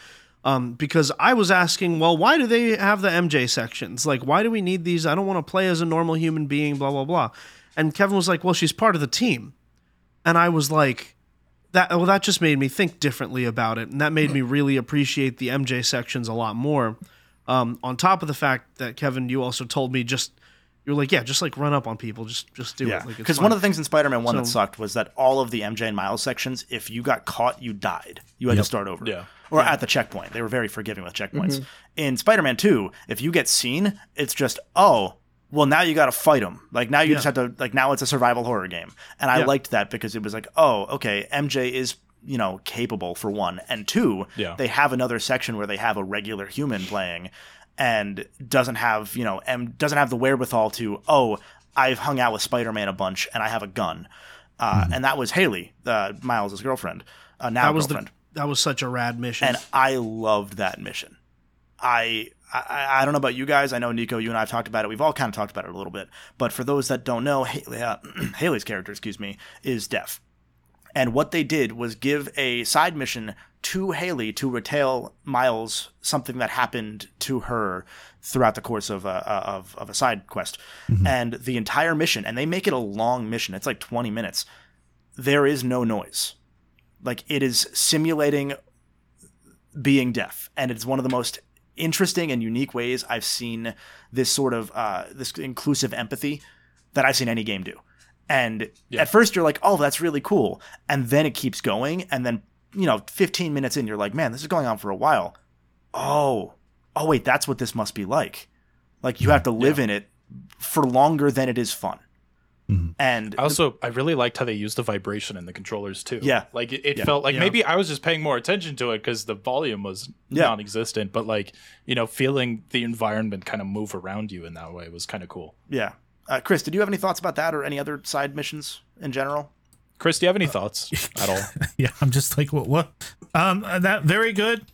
Um, because I was asking, well, why do they have the MJ sections? Like, why do we need these? I don't want to play as a normal human being, blah, blah, blah. And Kevin was like, well, she's part of the team. And I was like, that, well, that just made me think differently about it. And that made me really appreciate the MJ sections a lot more. Um, on top of the fact that, Kevin, you also told me just, you're like, yeah, just like run up on people, just just do Yeah, it. Like, because fine. one of the things in Spider-Man One that sucked was that all of the MJ and Miles sections, if you got caught, you died. You had to start over. Yeah. Or at the checkpoint. They were very forgiving with checkpoints. In Spider-Man Two, if you get seen, it's just oh. Well, now you got to fight them. Like now you just have to like now it's a survival horror game, and I Yeah. liked that because it was like, oh, okay, MJ is you know capable for one, and two, Yeah. they have another section where they have a regular human playing, and doesn't have you know M doesn't have the wherewithal to oh I've hung out with Spider Man a bunch and I have a gun, uh, and that was Haley, uh, Miles' girlfriend, uh, now Mm-hmm. that was girlfriend, the that was such a rad mission. and I loved that mission. I, I I don't know about you guys. I know Nicco, you and I have talked about it. We've all kind of talked about it a little bit. But for those that don't know, Haley, uh, Haley's character, excuse me, is deaf. And what they did was give a side mission to Haley to retell Miles something that happened to her throughout the course of a, of, of a side quest. Mm-hmm. And the entire mission, and they make it a long mission, it's like 20 minutes. There is no noise. Like it is simulating being deaf. And it's one of the most interesting and unique ways I've seen this sort of uh, this inclusive empathy that I've seen any game do. And at first you're like, oh, that's really cool. And then it keeps going. And then, you know, 15 minutes in, you're like, man, this is going on for a while. Oh, oh, wait, that's what this must be like. Like you have to live in it for longer than it is fun. Mm-hmm. And I also I really liked how they used the vibration in the controllers too. Yeah. like it, it Yeah. felt like Yeah. maybe I was just paying more attention to it because the volume was Yeah. non-existent. But like you know, feeling the environment kind of move around you in that way was kind of cool. yeah. Uh, Chris, did you have any thoughts about that or any other side missions in general? Chris, do you have any thoughts at all? yeah, I'm just like, what? What? Um, uh, that very good.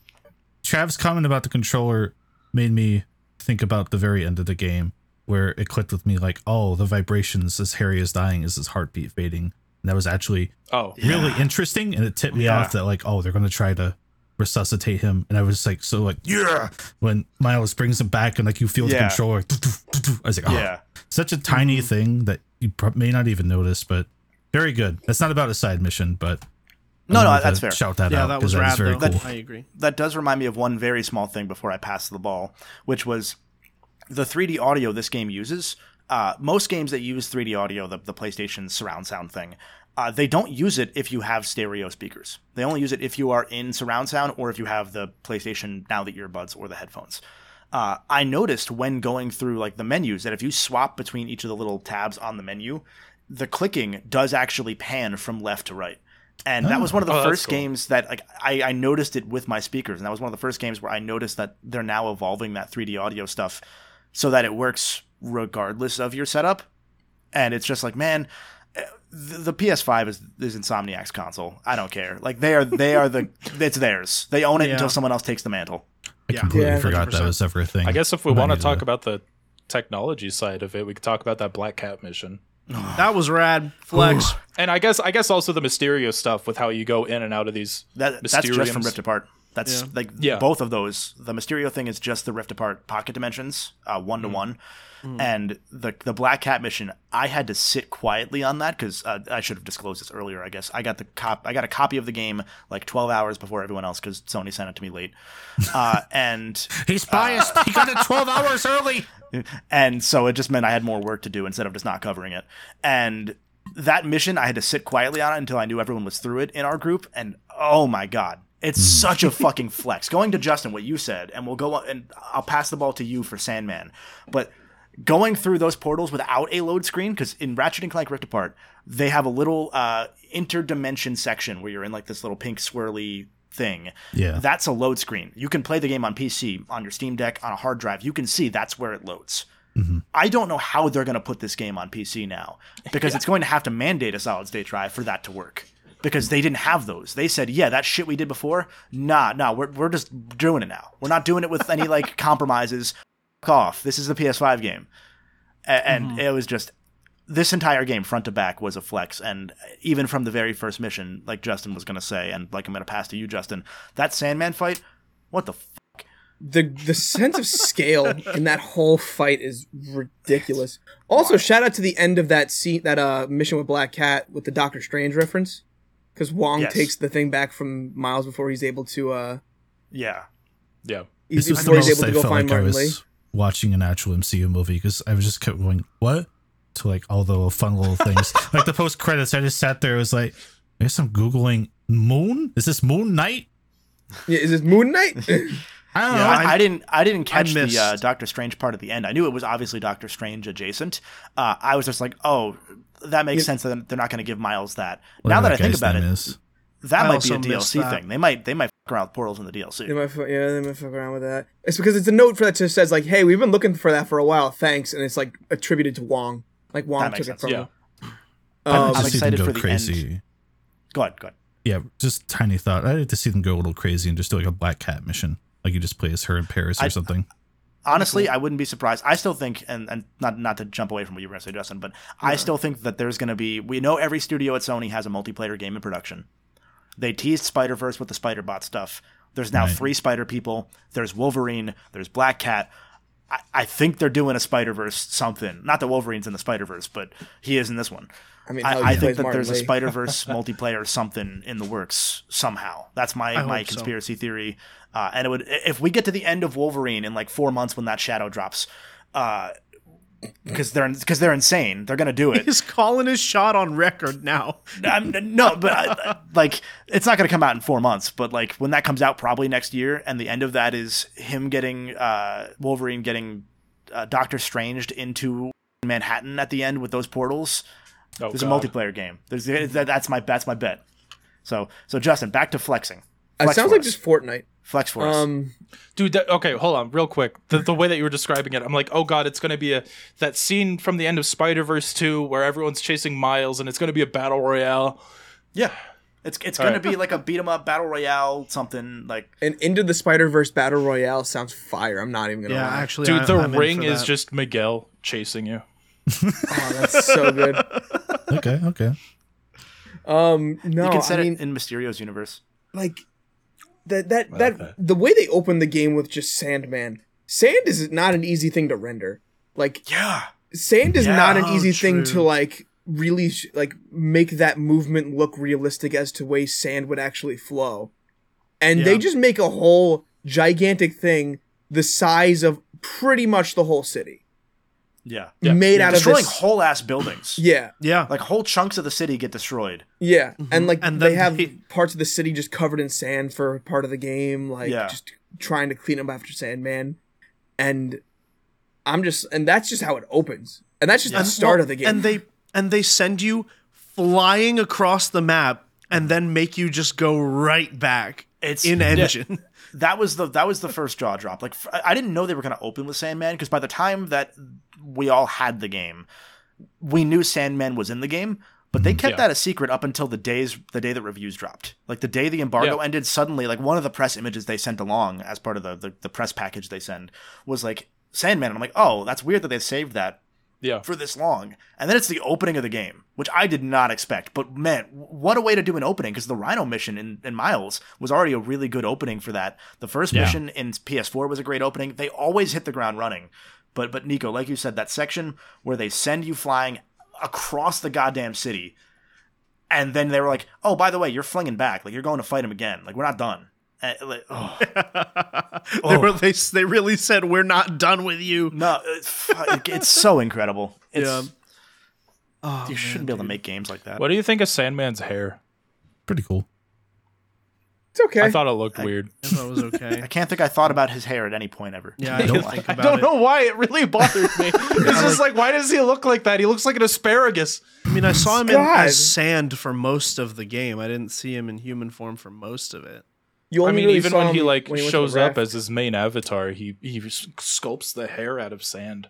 Trav's comment about the controller made me think about the very end of the game where it clicked with me, like, oh, the vibrations as Harry is dying is his heartbeat fading. And that was actually Oh, really interesting, and it tipped me Yeah. off that like, oh, they're gonna try to resuscitate him, and I was like, so like, yeah, when Miles brings him back and like you feel the Yeah. controller, I was like, oh, Yeah. Such a tiny thing that you prob- may not even notice, but very good. That's not about a side mission, but I No, no, that's fair. Shout that yeah, out that 'cause was rad is very though. cool. I agree. that does remind me of one very small thing before I pass the ball, which was the 3D audio this game uses. Uh, most games that use 3D audio, the, the PlayStation surround sound thing, Uh, they don't use it if you have stereo speakers. They only use it if you are in surround sound or if you have the PlayStation Now the earbuds or the headphones. Uh, I noticed when going through like the menus that if you swap between each of the little tabs on the menu, the clicking does actually pan from left to right. And that was one of the Oh, first cool. games that like I, I noticed it with my speakers, and that was one of the first games where I noticed that they're now evolving that 3D audio stuff so that it works regardless of your setup. And it's just like, man, eh, the, the PS5 is is Insomniac's console. I don't care. Like they are they are the it's theirs. They own it Yeah. until someone else takes the mantle. I Yeah. completely Yeah. forgot that 100%. was ever a thing. I guess if we want to need talk about the technology side of it, we could talk about that Black Cat mission. That was rad. Flex. And I guess I guess also the Mysterio stuff with how you go in and out of these. That that's just from Rift Apart. That's Yeah. like Yeah. both of those. The Mysterio thing is just the Rift Apart pocket dimensions, uh, one to one, and the the Black Cat mission. I had to sit quietly on that because uh, I should have disclosed this earlier. I guess I got the cop. I got a copy of the game like twelve hours before everyone else because Sony sent it to me late, uh, and He's biased. he got it 12 hours early. and so it just meant I had more work to do instead of just not covering it. And that mission, I had to sit quietly on it until I knew everyone was through it in our group. And oh my god, it's such a fucking flex. Going to Justin, what you said, and we'll go on, and I'll pass the ball to you for Sandman, but. Going through those portals without a load screen, because in Ratchet and Clank Rift Apart, they have a little uh, interdimension section where you're in like this little pink swirly thing. Yeah. That's a load screen. You can play the game on PC, on your Steam Deck, on a hard drive. You can see that's where it loads. I don't know how they're going to put this game on PC now because it's going to have to mandate a solid state drive for that to work. Because they didn't have those. They said, yeah, that shit we did before, nah, nah, we're, we're just doing it now. We're not doing it with any like compromises. Fuck off. This is the PS5 game. And it was just this entire game front to back was a flex and even from the very first mission like justin was going to say and like i'm going to pass to you justin that sandman fight what the f- the the sense of scale in that whole fight is ridiculous. Also, shout out to the end of that scene, that uh mission with Black Cat with the Doctor Strange reference, because Wong Yes. takes the thing back from Miles before he's able to uh yeah Yeah. he's, This was the most able I to go felt find like I was Li. watching an actual MCU movie because I was just kept going, what? To like all the fun little things. like the post credits, I just sat there, I was like, I guess I'm Googling Moon? Is this Moon Knight? Yeah, is this Moon Knight? I don't Yeah, know. I, I didn't. I didn't catch missed- the uh, Doctor Strange part at the end. I knew it was obviously Doctor Strange adjacent. Uh, I was just like, oh, that makes sense. That they're not going to give Miles that. now Whatever that I think about it, that I might be a DLC that. thing. They might. They might fuck around with portals in the They DLC. might, yeah, they might fuck around with that. It's because it's a note for that just says like, "Hey, we've been looking for that for a while. Thanks," and it's like attributed to Wong. Like Wong took makes it from Yeah. him. I'd Um, to I'm excited go for the crazy. Go ahead. Go ahead. Yeah, just tiny thought. I'd like to see them go a little crazy and just do like a Black Cat mission. Like you just play as her in Paris or I- something. Honestly, I wouldn't be surprised. I still think, and, and not not to jump away from what you were going to say, Justin, but I still think that there's going to be. We know every studio at Sony has a multiplayer game in production. They teased Spider Verse with the Spider Bot stuff. There's now Right. three Spider people. There's Wolverine. There's Black Cat. I, I think they're doing a Spider Verse something. Not that Wolverine's in the Spider Verse, but he is in this one. I mean, I, I think that Martin there's a Li. Spider Verse multiplayer something in the works somehow. That's my I my hope so. conspiracy theory. Uh, and it would if we get to the end of Wolverine in like four months when that shadow drops, because they're because they're insane. They're gonna do it. He's calling his shot on record now. I'm, no, but I, like it's not going to come out in four months. But like when that comes out, probably next year, and the end of that is him getting uh, Wolverine getting uh, Doctor Stranged into Manhattan at the end with those portals. Oh, There's God. a multiplayer game. There's that's my that's my bet. So so Justin, back to flexing. It sounds for like just Fortnite. flex for us. Um, Dude, that, okay, hold on, real quick. The, the way that you were describing it, I'm like, oh god, it's gonna be a that scene from the end of Spider Verse 2 where everyone's chasing Miles and it's gonna be a battle royale. yeah, it's it's All going right. to be like a beat 'em up battle royale something like and Into the Spider Verse Battle Royale sounds fire. I'm not even gonna Yeah, lie. actually, Dude, I- the I'm ring is just Miguel chasing you. Oh, that's so good. Okay, okay. Um, no, you can set I mean, it in Mysterio's universe. like that that that the way they open the game with just Sandman. Sand is not an easy thing to render. Like Yeah, sand is Yeah, not an easy thing to like really sh- like make that movement look realistic as to way sand would actually flow. And they just make a whole gigantic thing the size of pretty much the whole city. Yeah. Yeah. made out of Destroying whole ass buildings. yeah, Yeah. Like whole chunks of the city get destroyed. yeah, and mm-hmm. like And they have they- parts of the city just covered in sand for part of the game, like Yeah. just trying to clean up after Sandman, and I'm just and that's just how it opens, and that's just the start Well, of the game. And they and they send you flying across the map and then make you just go right back It's in engine. that was the that was the first jaw drop. Like I didn't know they were going to open with Sandman because by the time that we all had the game, we knew Sandman was in the game. But they kept Yeah. that a secret up until the days the day that reviews dropped. Like the day the embargo Yeah. ended, suddenly like one of the press images they sent along as part of the, the the press package they send was like Sandman. And I'm like, oh, that's weird that they saved that Yeah. for this long. And then it's the opening of the game, which I did not expect. But man, what a way to do an opening because the Rhino mission in, in Miles was already a really good opening for that. The first Yeah. mission in PS4 was a great opening. They always hit the ground running. But but Nicco, like you said, that section where they send you flying across the goddamn city, and then they were like, "Oh, by the way, you're flinging back. Like you're going to fight him again. Like we're not done." And, like, oh. they, were, oh. they they really said we're not done with you. No, uh, it's, it's so incredible. It's, Yeah. Oh, you shouldn't be able to make games like that. What do you think of Sandman's hair? Pretty cool. It's okay. I thought it looked weird. I thought it was okay. I can't think I thought about his hair at any point ever. Yeah, I don't think I don't it. know why it really bothered me. It's just like, why does he look like that? He looks like an asparagus. I mean, I saw him in, as sand for most of the game. I didn't see him in human form for most of it. you I only mean, really even when he like when went to shows up as his main avatar, he he sculpts the hair out of sand.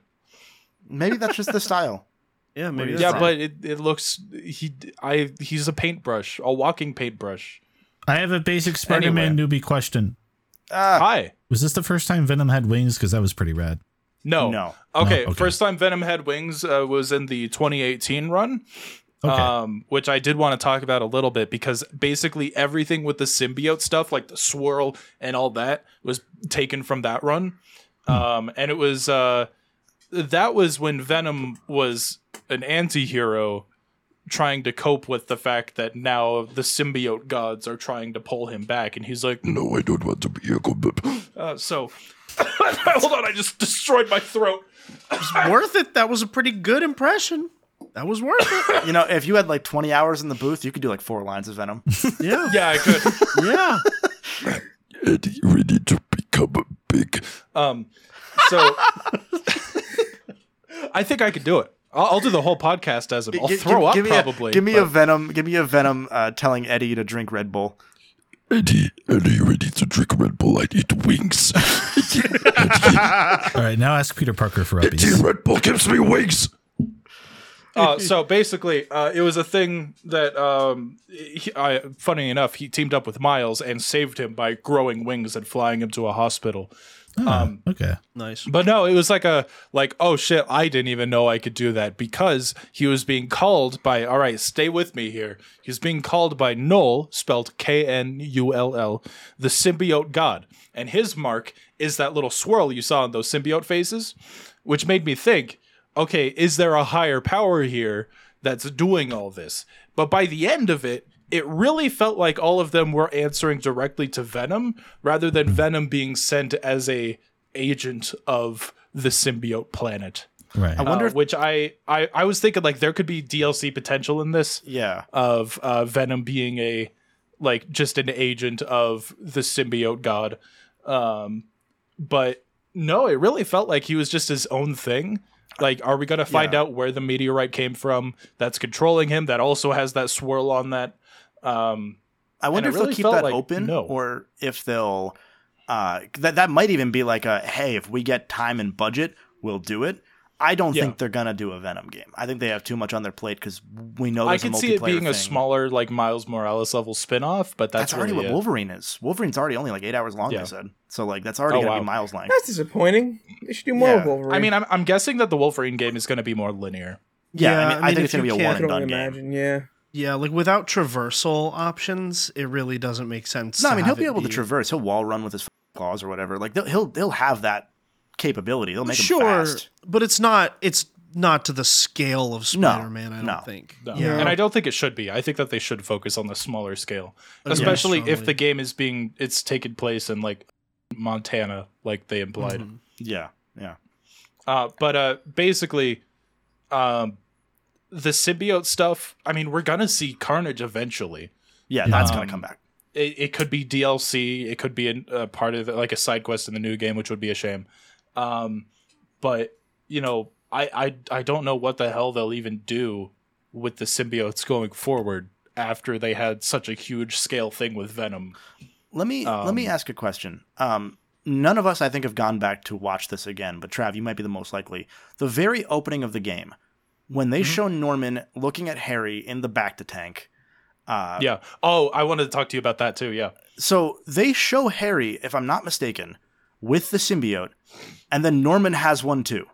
Maybe that's just the style. Yeah, maybe. Yeah, that's but it, it looks he I he's a paintbrush, a walking paintbrush. I have a basic Spider-Man newbie question. Ah, Hi. Was this the first time Venom had wings? Because that was pretty rad. No. No. Okay, No? Okay. first time Venom had wings uh, was in the 2018 run. Okay. um, which I did want to talk about a little bit because basically everything with the symbiote stuff, like the swirl and all that, was taken from that run. Um, and it was uh, that was when Venom was an anti-hero trying to cope with the fact that now the symbiote gods are trying to pull him back and he's like no i don't want to be a god uh, so hold on i just destroyed my throat it's worth it. That was a pretty good impression. That was worth it. you know, if you had like 20 hours in the booth, you could do like four lines of Venom. Yeah, yeah i could yeah. Eddie, you need to become a big. Um, so I think I could do it. I'll, I'll do the whole podcast as him. I'll Gi- throw gi- up give me probably. A, give me a Venom. Give me a Venom uh, telling Eddie to drink Red Bull. Eddie, Eddie, you ready to drink Red Bull? I need wings. All right, now ask Peter Parker for Eddie, uppies. Red Bull gives me wings. uh, so basically, uh, it was a thing that, um, he, I, funny enough, he teamed up with Miles and saved him by growing wings and flying him to a hospital. Oh, um, okay. Nice. But no, it was like a like, oh shit, I didn't even know I could do that because he was being called by all right, stay with me here. He's being called by Knull, spelled K N U L L, the symbiote god. And his mark is that little swirl you saw in those symbiote faces, which made me think, okay, is there a higher power here that's doing all this? But by the end of it, it really felt like all of them were answering directly to Venom rather than Venom being sent as a agent of the symbiote planet. Right. I wonder Uh, if which I, I I was thinking like there could be DLC potential in this yeah. of uh, Venom being a like just an agent of the symbiote god. Um, but no, it really felt like he was just his own thing. Like, are we gonna find Yeah. out where the meteorite came from that's controlling him? That also has that swirl on that. Um, I wonder if it they'll keep that like open, no. or if they'll. Uh, that that might even be like a hey, if we get time and budget, we'll do it. I don't Yeah. think they're gonna do a Venom game. I think they have too much on their plate because we know I there's could a see it multiplayer being a smaller like Miles Morales level spin-off, but that's, That's, already really what it. Wolverine is. Wolverine's already only like eight hours long. Yeah. I said so. Like that's already Oh, gonna wow. be Miles length. That's disappointing. They should do more Yeah. with Wolverine. I mean, I'm, I'm guessing that the Wolverine game is going to be more linear. Yeah, Yeah, I, mean, I I, mean, think it's gonna be a one I and can only done game. imagine. Yeah. Yeah, like without traversal options, it really doesn't make sense. No, I mean he'll be it able to traverse. He'll wall run with his claws or whatever. Like they'll- he'll he'll have that capability. He'll make him sure, fast. but it's not. It's not to the scale of No, Spider-Man. I don't no. think. No. Yeah, And I don't think it should be. I think that they should focus on the smaller scale, especially if the game is being it's taking place in like Montana, like they implied. Yeah, yeah. Uh, but uh, basically, um, the symbiote stuff. I mean, we're gonna see Carnage eventually. Yeah, that's Um, gonna come back. It, it could be DLC. It could be a, a part of the, like a side quest in the new game, which would be a shame. Um, but you know, I, I I don't know what the hell they'll even do with the symbiotes going forward after they had such a huge scale thing with Venom. Let me let me um, ask a question. Um, none of us, I think, have gone back to watch this again, but Trav, you might be the most likely. The very opening of the game, when they show Norman looking at Harry in the back to tank. Uh, yeah. Oh, I wanted to talk to you about that too. Yeah. So they show Harry, if I'm not mistaken, with the symbiote, and then Norman has one too.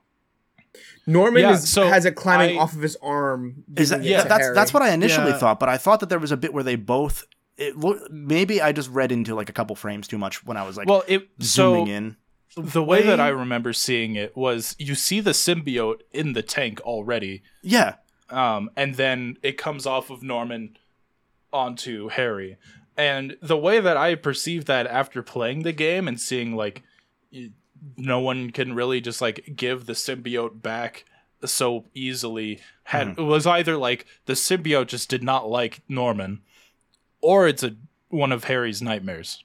Norman Yeah, is, so has it climbing I- off of his arm. Is that, yeah, that's Harry. that's what I initially Yeah. thought, but I thought that there was a bit where they both. It lo- maybe I just read into like a couple frames too much when I was like Well, it so zooming in. The way that I remember seeing it was you see the symbiote in the tank already, Yeah, um, and then it comes off of Norman onto Harry. And the way that I perceived that after playing the game and seeing like no one can really just like give the symbiote back so easily had it was either like the symbiote just did not like Norman or it's a one of Harry's nightmares.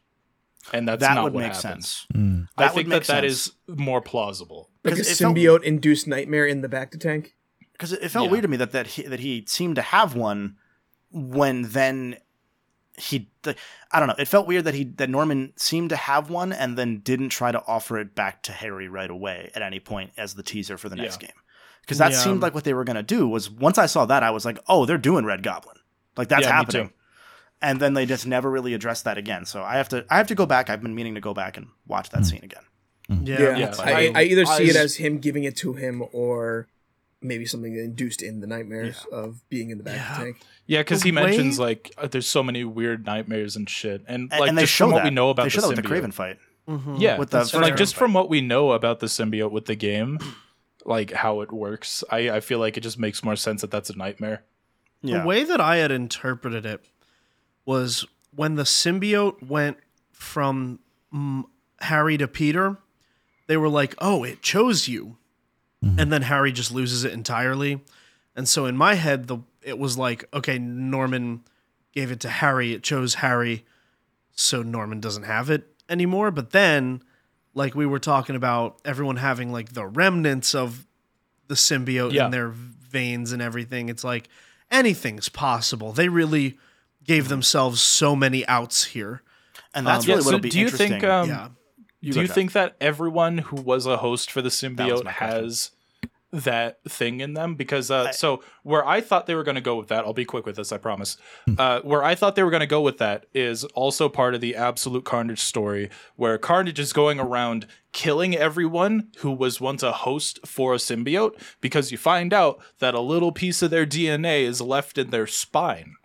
And that's that not would what make happens. sense. Mm. I That would think that that sense. is more plausible. like a 'Cause it felt- symbiote induced nightmare in the back to tank. because it, it felt Yeah. weird to me that that he, that he seemed to have one when then he th- I don't know it felt weird that he that Norman seemed to have one and then didn't try to offer it back to Harry right away at any point as the teaser for the next Yeah. game because that Yeah. seemed like what they were gonna do was once I saw that I was like oh they're doing Red Goblin like that's Yeah, me happening too. And then they just never really addressed that again. So I have to I have to go back. I've been meaning to go back and watch that scene again. Yeah. Yeah, I, I- I either see it as him giving it to him or maybe something induced in the nightmares of being in the back Yeah. to tank. Yeah, because The he mentions like uh, there's so many weird nightmares and shit, and and, like and they just show from what we know about they the show that with the. Kraven fight. Mhm. Yeah, With the and, like just Kraven from what we know about the symbiote with the game, like how it works, I I feel like it just makes more sense that that's a nightmare. yeah. The way that I had interpreted it was when the symbiote went from mm, Harry to Peter, they were like, "Oh, it chose you," and then Harry just loses it entirely. And so in my head, the it was like, okay, Norman gave it to Harry. It chose Harry, so Norman doesn't have it anymore. But then, like we were talking about, everyone having like the remnants of the symbiote Yeah. in their veins and everything. It's like anything's possible. They really gave themselves so many outs here. and that's Um, Yeah, really so what'll be do you think, um, yeah. You Do you think that everyone who was a host for the symbiote my question. has that thing in them? Because uh, so where I thought they were going to go with that, I'll be quick with this, I promise. Uh, where I thought they were going to go with that is also part of the Absolute Carnage story, where Carnage is going around killing everyone who was once a host for a symbiote, because you find out that a little piece of their DNA is left in their spine.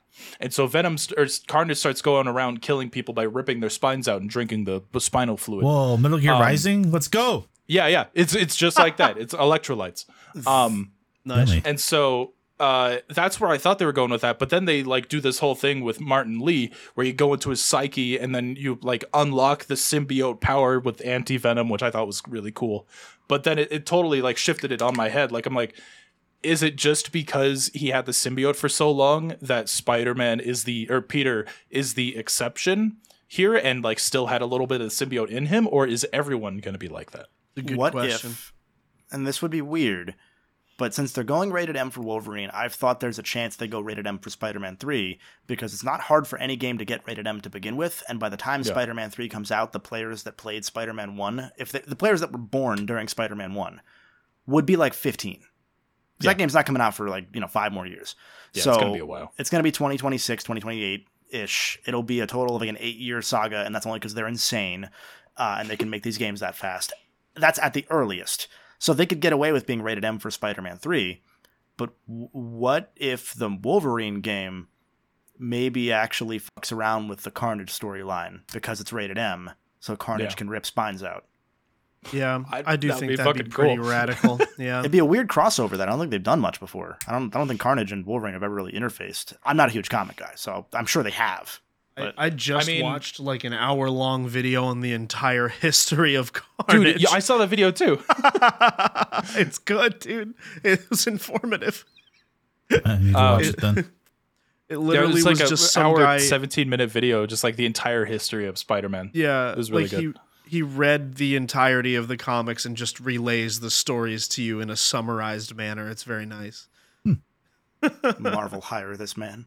And so Venom st- or Carnage starts going around killing people by ripping their spines out and drinking the, the spinal fluid. Whoa, Metal Um, Gear Rising, let's go. Yeah, yeah. It's it's just like that. It's electrolytes. Um Nice. And so uh that's where I thought they were going with that, but then they like do this whole thing with Martin Li where you go into his psyche and then you like unlock the symbiote power with anti-venom, which I thought was really cool. But then it, it totally like shifted it on my head. Like I'm like is it just because he had the symbiote for so long that Spider-Man is the or Peter is the exception here and like still had a little bit of the symbiote in him or is everyone going to be like that? A good what question. if and this would be weird but since they're going rated m for wolverine i've thought there's a chance they go rated m for spider-man 3 because it's not hard for any game to get rated m to begin with and by the time Yeah. spider-man 3 comes out the players that played spider-man 1 if they, the players that were born during spider-man 1 would be like 15 because Yeah. that game's not coming out for like you know five more years Yeah, so it's going to be a while. it's going to be 2026 2028 ish it'll be a total of like an eight year saga and that's only because they're insane uh, and they can make these games that fast that's at the earliest so they could get away with being rated m for spider-man 3 but w- what if the wolverine game maybe actually fucks around with the carnage storyline because it's rated m so carnage Yeah. can rip spines out Yeah, I- I, do that'd think be that'd be fucking pretty cool. radical. Yeah. it'd be a weird crossover that i don't think they've done much before i don't, I don't think carnage and wolverine have ever really interfaced i'm not a huge comic guy so i'm sure they have I, But I just I mean- watched like an hour long video on the entire history of Dude, Carnage. yeah, I saw that video too. it's good, dude. It was informative. I need to Uh, watch it then. It There literally was was like a just some hour, guy. 17 minute video, just like the entire history of Spider-Man. Yeah, It was really like good. He he read the entirety of the comics and just relays the stories to you in a summarized manner. It's very nice. Marvel hire this man.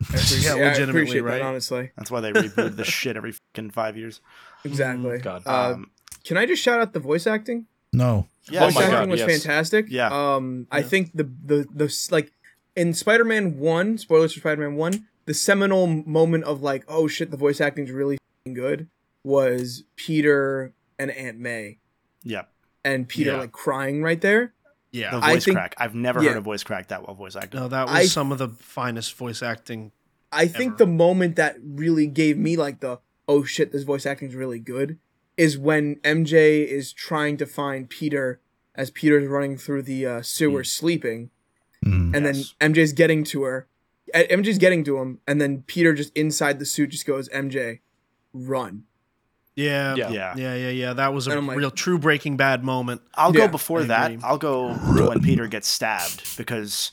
I appreciate, Yeah, I legitimately, appreciate right? that, honestly. That's why they reboot the shit every fucking five years. Exactly. God. Uh, Um, can I just shout out the voice acting? No. yeah, Oh voice my acting God, was yes. fantastic. Yeah. Um, I think the the the like in Spider-Man One, spoilers for Spider-Man One, the seminal moment of like, oh shit, the voice acting's really good was Peter and Aunt May, yeah. and Peter Yeah. like crying right there. Yeah. The I voice think- crack. I've never yeah. heard a voice crack that well voice acted. no, that was I- some of the finest voice acting. I think Ever. the moment that really gave me like the oh shit, this voice acting is really good is when MJ is trying to find Peter as Peter's running through the uh, sewer sleeping, Mm. and Yes. then MJ's getting to her. MJ's getting to him, and then Peter just inside the suit just goes, "MJ, run." Yeah, Yeah. Yeah. yeah, yeah, yeah. That was a like- real true Breaking Bad moment. I'll Yeah, go before that. I'll go to when Peter gets stabbed because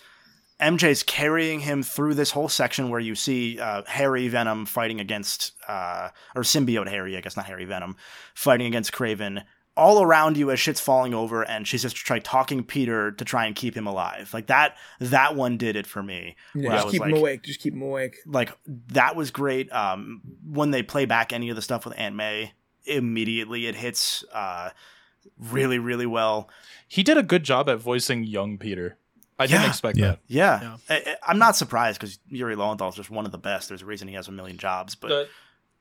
MJ's carrying him through this whole section where you see uh, Harry Venom fighting against, uh, or symbiote Harry, I guess not Harry Venom, fighting against Kraven. All around you as shit's falling over, and she's just try talking Peter to try and keep him alive. Like that. That one did it for me. Yeah, just keep like, him awake. Just keep him awake. like that was great. Um, when they play back any of the stuff with Aunt May, immediately it hits uh, really, really well. He did a good job at voicing young Peter. I didn't expect Yeah. that. Yeah, I, I- I'm not surprised because Yuri Lowenthal is just one of the best. There's a reason he has a million jobs, but the,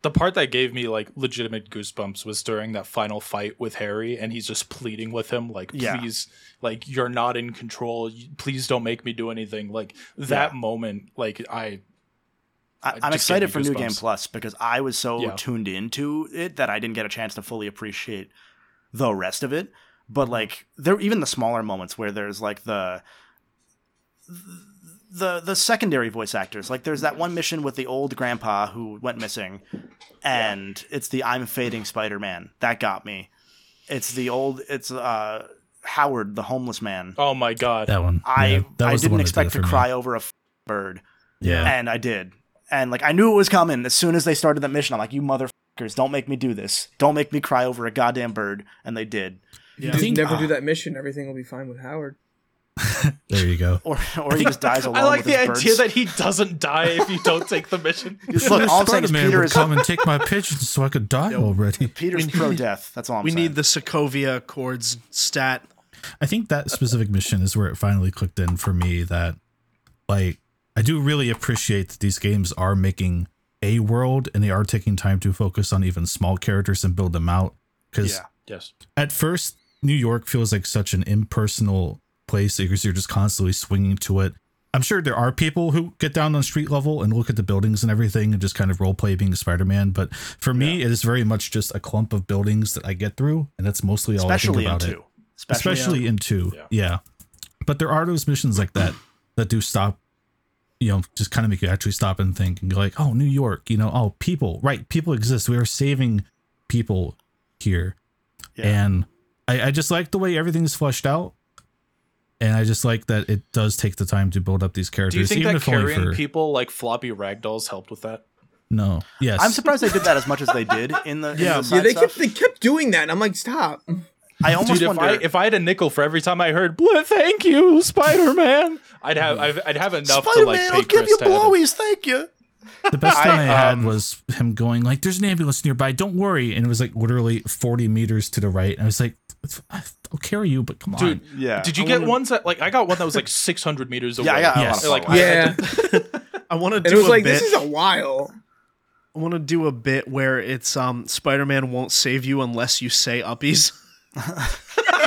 the part that gave me like legitimate goosebumps was during that final fight with Harry, and he's just pleading with him, like, Yeah. please, like, you're not in control. Please don't make me do anything. Like that Yeah. moment, like, I I I'm excited for New Game. Plus because I was so Yeah. tuned into it that I didn't get a chance to fully appreciate the rest of it. But mm-hmm. like there, even the smaller moments where there's like the the the the secondary voice actors. Like there's that one mission with the old grandpa who went missing, and it's the I'm fading Spider-Man that got me. It's the old. It's uh Howard, the homeless man. oh my god, That one. I Yeah, that I was the one didn't that did expect to for me. cry over a f- bird Yeah. and I did. And like I knew it was coming as soon as they started that mission. I'm like, you motherfuckers, don't make me do this. Don't make me cry over a goddamn bird. And they did. Yeah. Just think- never do that mission. Everything will be fine with Howard. There you go. Or or he just dies alone. I like with the his idea birds. that he doesn't die if you don't take the mission. Look, all I'm saying Spider-Man Peter would is come and take my pigeons so I could die already. Peter's pro death. That's all I'm we saying. need the Sokovia Accords stat. I think that specific mission is where it finally clicked in for me that like I do really appreciate that these games are making a world and they are taking time to focus on even small characters and build them out cuz Yeah. Yes. at first New York feels like such an impersonal place because you're just constantly swinging to it. I'm sure there are people who get down on street level and look at the buildings and everything and just kind of role play being Spider-Man, but for me it is very much just a clump of buildings that I get through and that's mostly all Especially I in think about it two. Especially, especially in two. Yeah. Yeah. But there are those missions like that that do stop, you know, just kind of make you actually stop and think and go like, oh, New York, you know, oh, people, right? People exist. We are saving people here. Yeah. And I, I just like the way everything's fleshed out. And I just like that it does take the time to build up these characters. Do you think even that carrying for- people like floppy ragdolls helped with that? No. Yes. I'm surprised they did that as much as they did in the in Yeah. the Yeah, they stuff. kept they kept doing that, and I'm like, stop. I almost Dude, if wonder I if I had a nickel for every time I heard "Blah, "Thank you, Spider Man," I'd have I'd, I'd have enough to Spider-Man, like pay I'll give you to blowies, thank you. The best I, one I, had um, was him going like, "There's an ambulance nearby. Don't worry." And it was like literally 40 meters to the right. And I was like, "I'll carry you, but come on." Dude, Yeah. Did you I get wanna- ones that like I got one that was like 600 meters away? Yeah, I got Yes. a lot Like, of I Yeah, to- I want to do it was a like bit. this is a while. I want to do a bit where it's um Spider-Man won't save you unless you say uppies.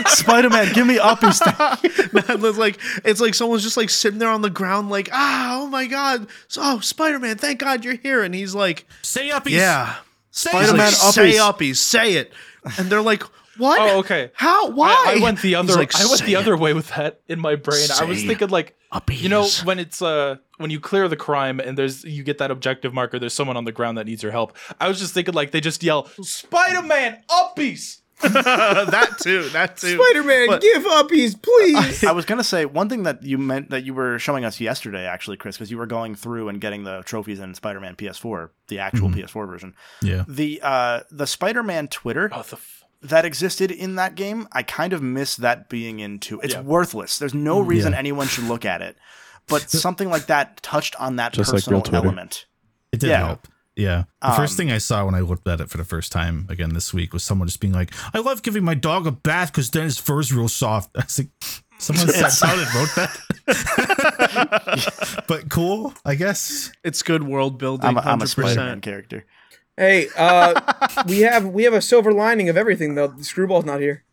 Spider-Man, give me uppies. it's like it's like someone's just like sitting there on the ground, like ah, oh my god, so oh, Spider-Man, thank God you're here, and he's like, Say uppies, yeah, Spider-Man like, say uppies. uppies, say it, and they're like, What? Oh, okay. How? Why? I, I went the other. like, I went the it." other way with that in my brain. I was thinking like, Uppies. you know, when it's uh when you clear the crime and there's you get that objective marker. There's someone on the ground that needs your help. I was just thinking like they just yell Spider Man uppies. that too. That too. Spider Man, give uppies, please. I was gonna say one thing that you meant that you were showing us yesterday, actually, Chris, because you were going through and getting the trophies in Spider-Man PS4, the actual PS4 version. Yeah. The uh, the Spider-Man Twitter Oh, the f- that existed in that game, I kind of miss that being in two. It's Yeah. worthless. There's no reason Yeah. anyone should look at it. But something like that touched on that Just like personal real Twitter. element. It did Yeah. help. Yeah. The first Um, thing I saw when I looked at it for the first time again this week was someone just being like, I love giving my dog a bath because then his fur's real soft. I was like, someone sat down and wrote that. but cool, I guess. It's good world building. I'm a, I'm a 100%. Spider-Man character. Hey, uh, we have we have a silver lining of everything though. The screwball's not here.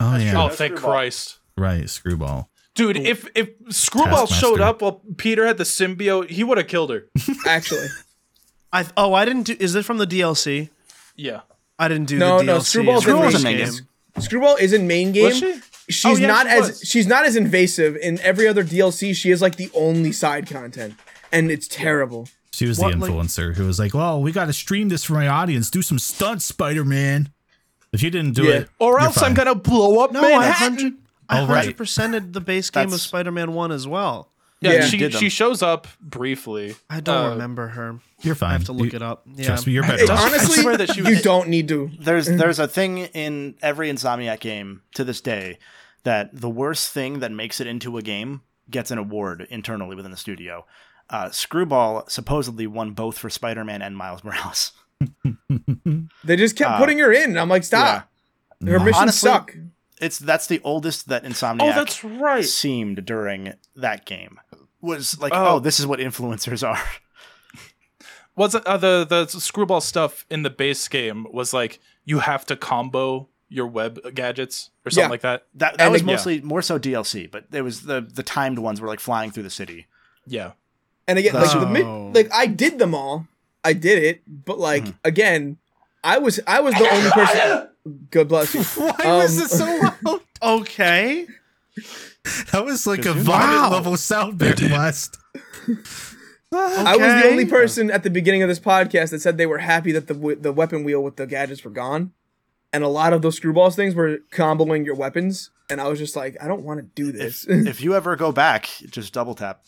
Oh, yeah. oh, thank Screwball. Christ. Right. Screwball. Dude, if if Screwball Taskmaster. showed up while Peter had the symbiote, he would have killed her. Actually, I oh I didn't do. Is it from the DLC? Yeah. I didn't do No, the no, DLC. Screwball's in Screwball's in main game. game. Screwball is in main game. Was she? She's Oh, yeah, not she as was. she's not as invasive in every other DLC. She is like the only side content, and it's terrible. She was What, the like- influencer who was like, well, we got to stream this for my audience. Do some stunts, Spider Man. If you didn't do Yeah. it, Or you're else I'm gonna blow up No, I Manhattan. hundred. I Oh, right. hundred percented the base game of Spider-Man One as well. Yeah, Yeah. she she shows up briefly. I don't Uh, remember her. You're fine. I have to look You- it up. Yeah. Trust me, you're better It- off. honestly, swear that she you don't need to. There's there's a thing in every Insomniac game to this day that the worst thing that makes it into a game gets an award internally within the studio. Uh, Screwball supposedly won both for Spider-Man and Miles Morales. They just kept Uh, putting her in. I'm like, stop. Her missions Honestly, suck. It's that's the oldest that Insomniac Oh, that's right. seemed during that game. Was like, Oh. oh, this is what influencers are. Wasn't uh, the the screwball stuff in the base game was like you have to combo your web gadgets or something Yeah. like that. That that And was it- mostly more so DLC, but it was the the timed ones were like flying through the city. Yeah. And again, like the Oh. mid, like I did them all. I did it, but like Mm-hmm. again, I was I was the only person. God bless you. Why Um, was it so loud? Okay. That was like a Because vomit Wow. level sound blast. I was the only person at the beginning of this podcast that said they were happy that the w- the weapon wheel with the gadgets were gone, and a lot of those screwballs things were comboing your weapons, and I was just like, I don't want to do this. If if you ever go back, just double tap.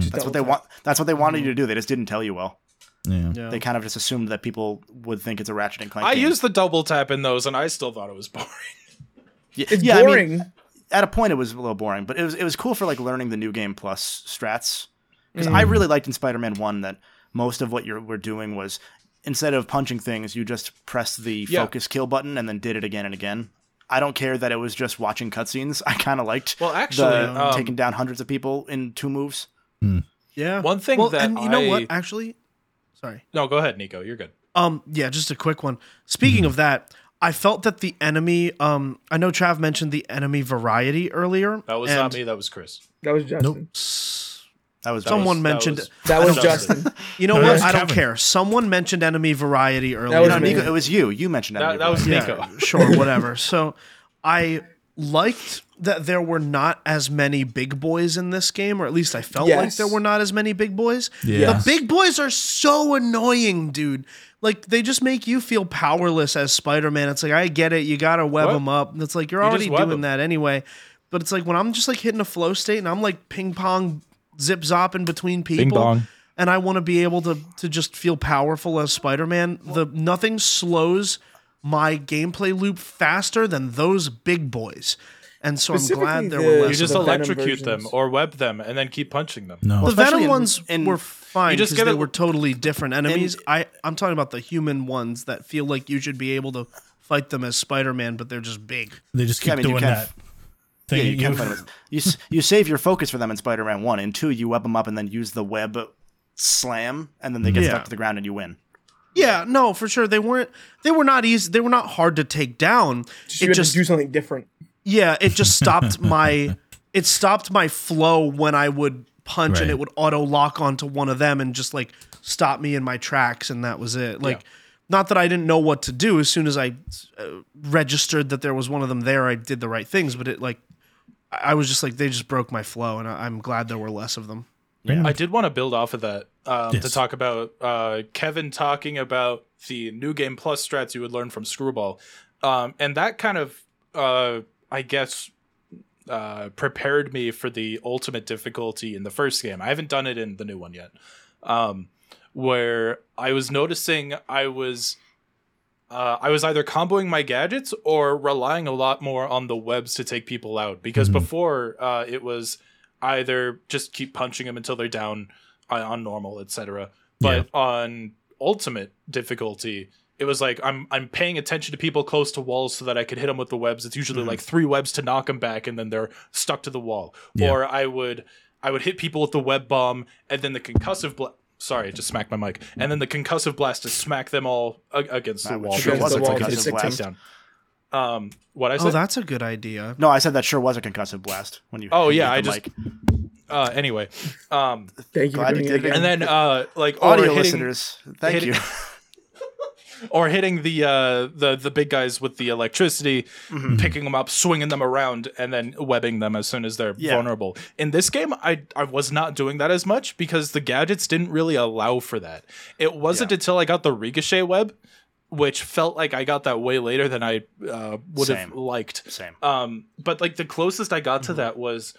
Just That's what they want. That's what they wanted mm. you to do. They just didn't tell you well. Yeah. Yeah. They kind of just assumed that people would think it's a Ratchet and Clank. I game. used the double tap in those and I still thought it was boring. Yeah, It's yeah, I mean, boring. at a point, it was a little boring, but it was it was cool for like learning the new game plus strats. Because I mm. really liked in Spider-Man One that most of what you were doing was instead of punching things, you just pressed the Yeah. focus kill button and then did it again and again. I don't care that it was just watching cutscenes. I kind of liked Well, actually, the um, taking down hundreds of people in two moves. Yeah. One thing well, that and you know I- what? Actually, sorry. No, go ahead, Nicco. You're good. Um, yeah, just a quick one. Speaking of that, I felt that the enemy. Um, I know Trav mentioned the enemy variety earlier. That was and not me. That was Chris. That was Justin. Nope. That was Someone was- mentioned. was- That was Justin. Justin. You know No, what? I don't Kevin. care. Someone mentioned enemy variety earlier. That was No. Nicco, it was you. You mentioned That, enemy that was. Nicco. Yeah, sure, whatever. So I liked that there were not as many big boys in this game, or at least I felt like there were not as many big boys. Yeah. The big boys are so annoying, dude. Like they just make you feel powerless as Spider-Man. It's like I get it, you gotta web What? them up. It's like you're You already doing web doing 'em. that anyway. But it's like when I'm just like hitting a flow state and I'm like ping pong zip zopping between people. And I want to be able to to just feel powerful as Spider-Man. The nothing slows my gameplay loop faster than those big boys. And so I'm glad there the- were You less just of them. Venom electrocute them or web them and then keep punching them. No. The Venom ones in- were fine just because get they were totally different enemies. I I'm talking about the human ones that feel like you should be able to fight them as Spider-Man, but they're just big. They just keep Yeah, I mean, doing can't- that. Yeah, Thing you can you. fight with. You you save your focus for them in Spider-Man One. and two, you web them up and then use the web slam, and then they get Yeah. stuck to the ground and you win. Yeah, no, for sure. They weren't. They were not easy. They were not hard to take down. You it had just to do something different. Yeah, it just stopped my it stopped my flow when I would punch and it would auto lock onto one of them and just like stop me in my tracks and that was it. Like not that I didn't know what to do. As soon as I uh, registered that there was one of them there, I did the right things. But it like, I I was just like, they just broke my flow, and I, I'm glad there were less of them. Yeah. I did want to build off of that um, to talk about uh, Kevin talking about the new game plus strats you would learn from Screwball, um, and that kind of, uh, I guess, uh, prepared me for the ultimate difficulty in the first game. I haven't done it in the new one yet, um, where I was noticing I was. Uh, I was either comboing my gadgets or relying a lot more on the webs to take people out because Mhm. before uh, it was either just keep punching them until they're down on, on normal, etc. But on ultimate difficulty, it was like I'm I'm paying attention to people close to walls so that I could hit them with the webs. It's usually like three webs to knock them back, and then they're stuck to the wall. Yeah. Or I would I would hit people with the web bomb, and then the concussive bla- Sorry, I just smacked my mic. And then the concussive blast to smack them all a- against the wall. sure because was a it's concussive it's blast. down. Um, what I Oh, said? that's a good idea. No, I said that sure was a concussive blast when you. Oh, yeah, hit I the just- mic. uh, anyway, um, Thank you for doing it it. again. and then uh, like audio hitting, listeners, thank hitting- you. or hitting the uh the the big guys with the electricity, Mm-hmm. picking them up, swinging them around, and then webbing them as soon as they're Yeah. vulnerable. In this game, I I was not doing that as much because the gadgets didn't really allow for that. It wasn't Yeah. until I got the ricochet web, which felt like I got that way later than I uh, would have Same. liked. Same. Um, but like the closest I got to that was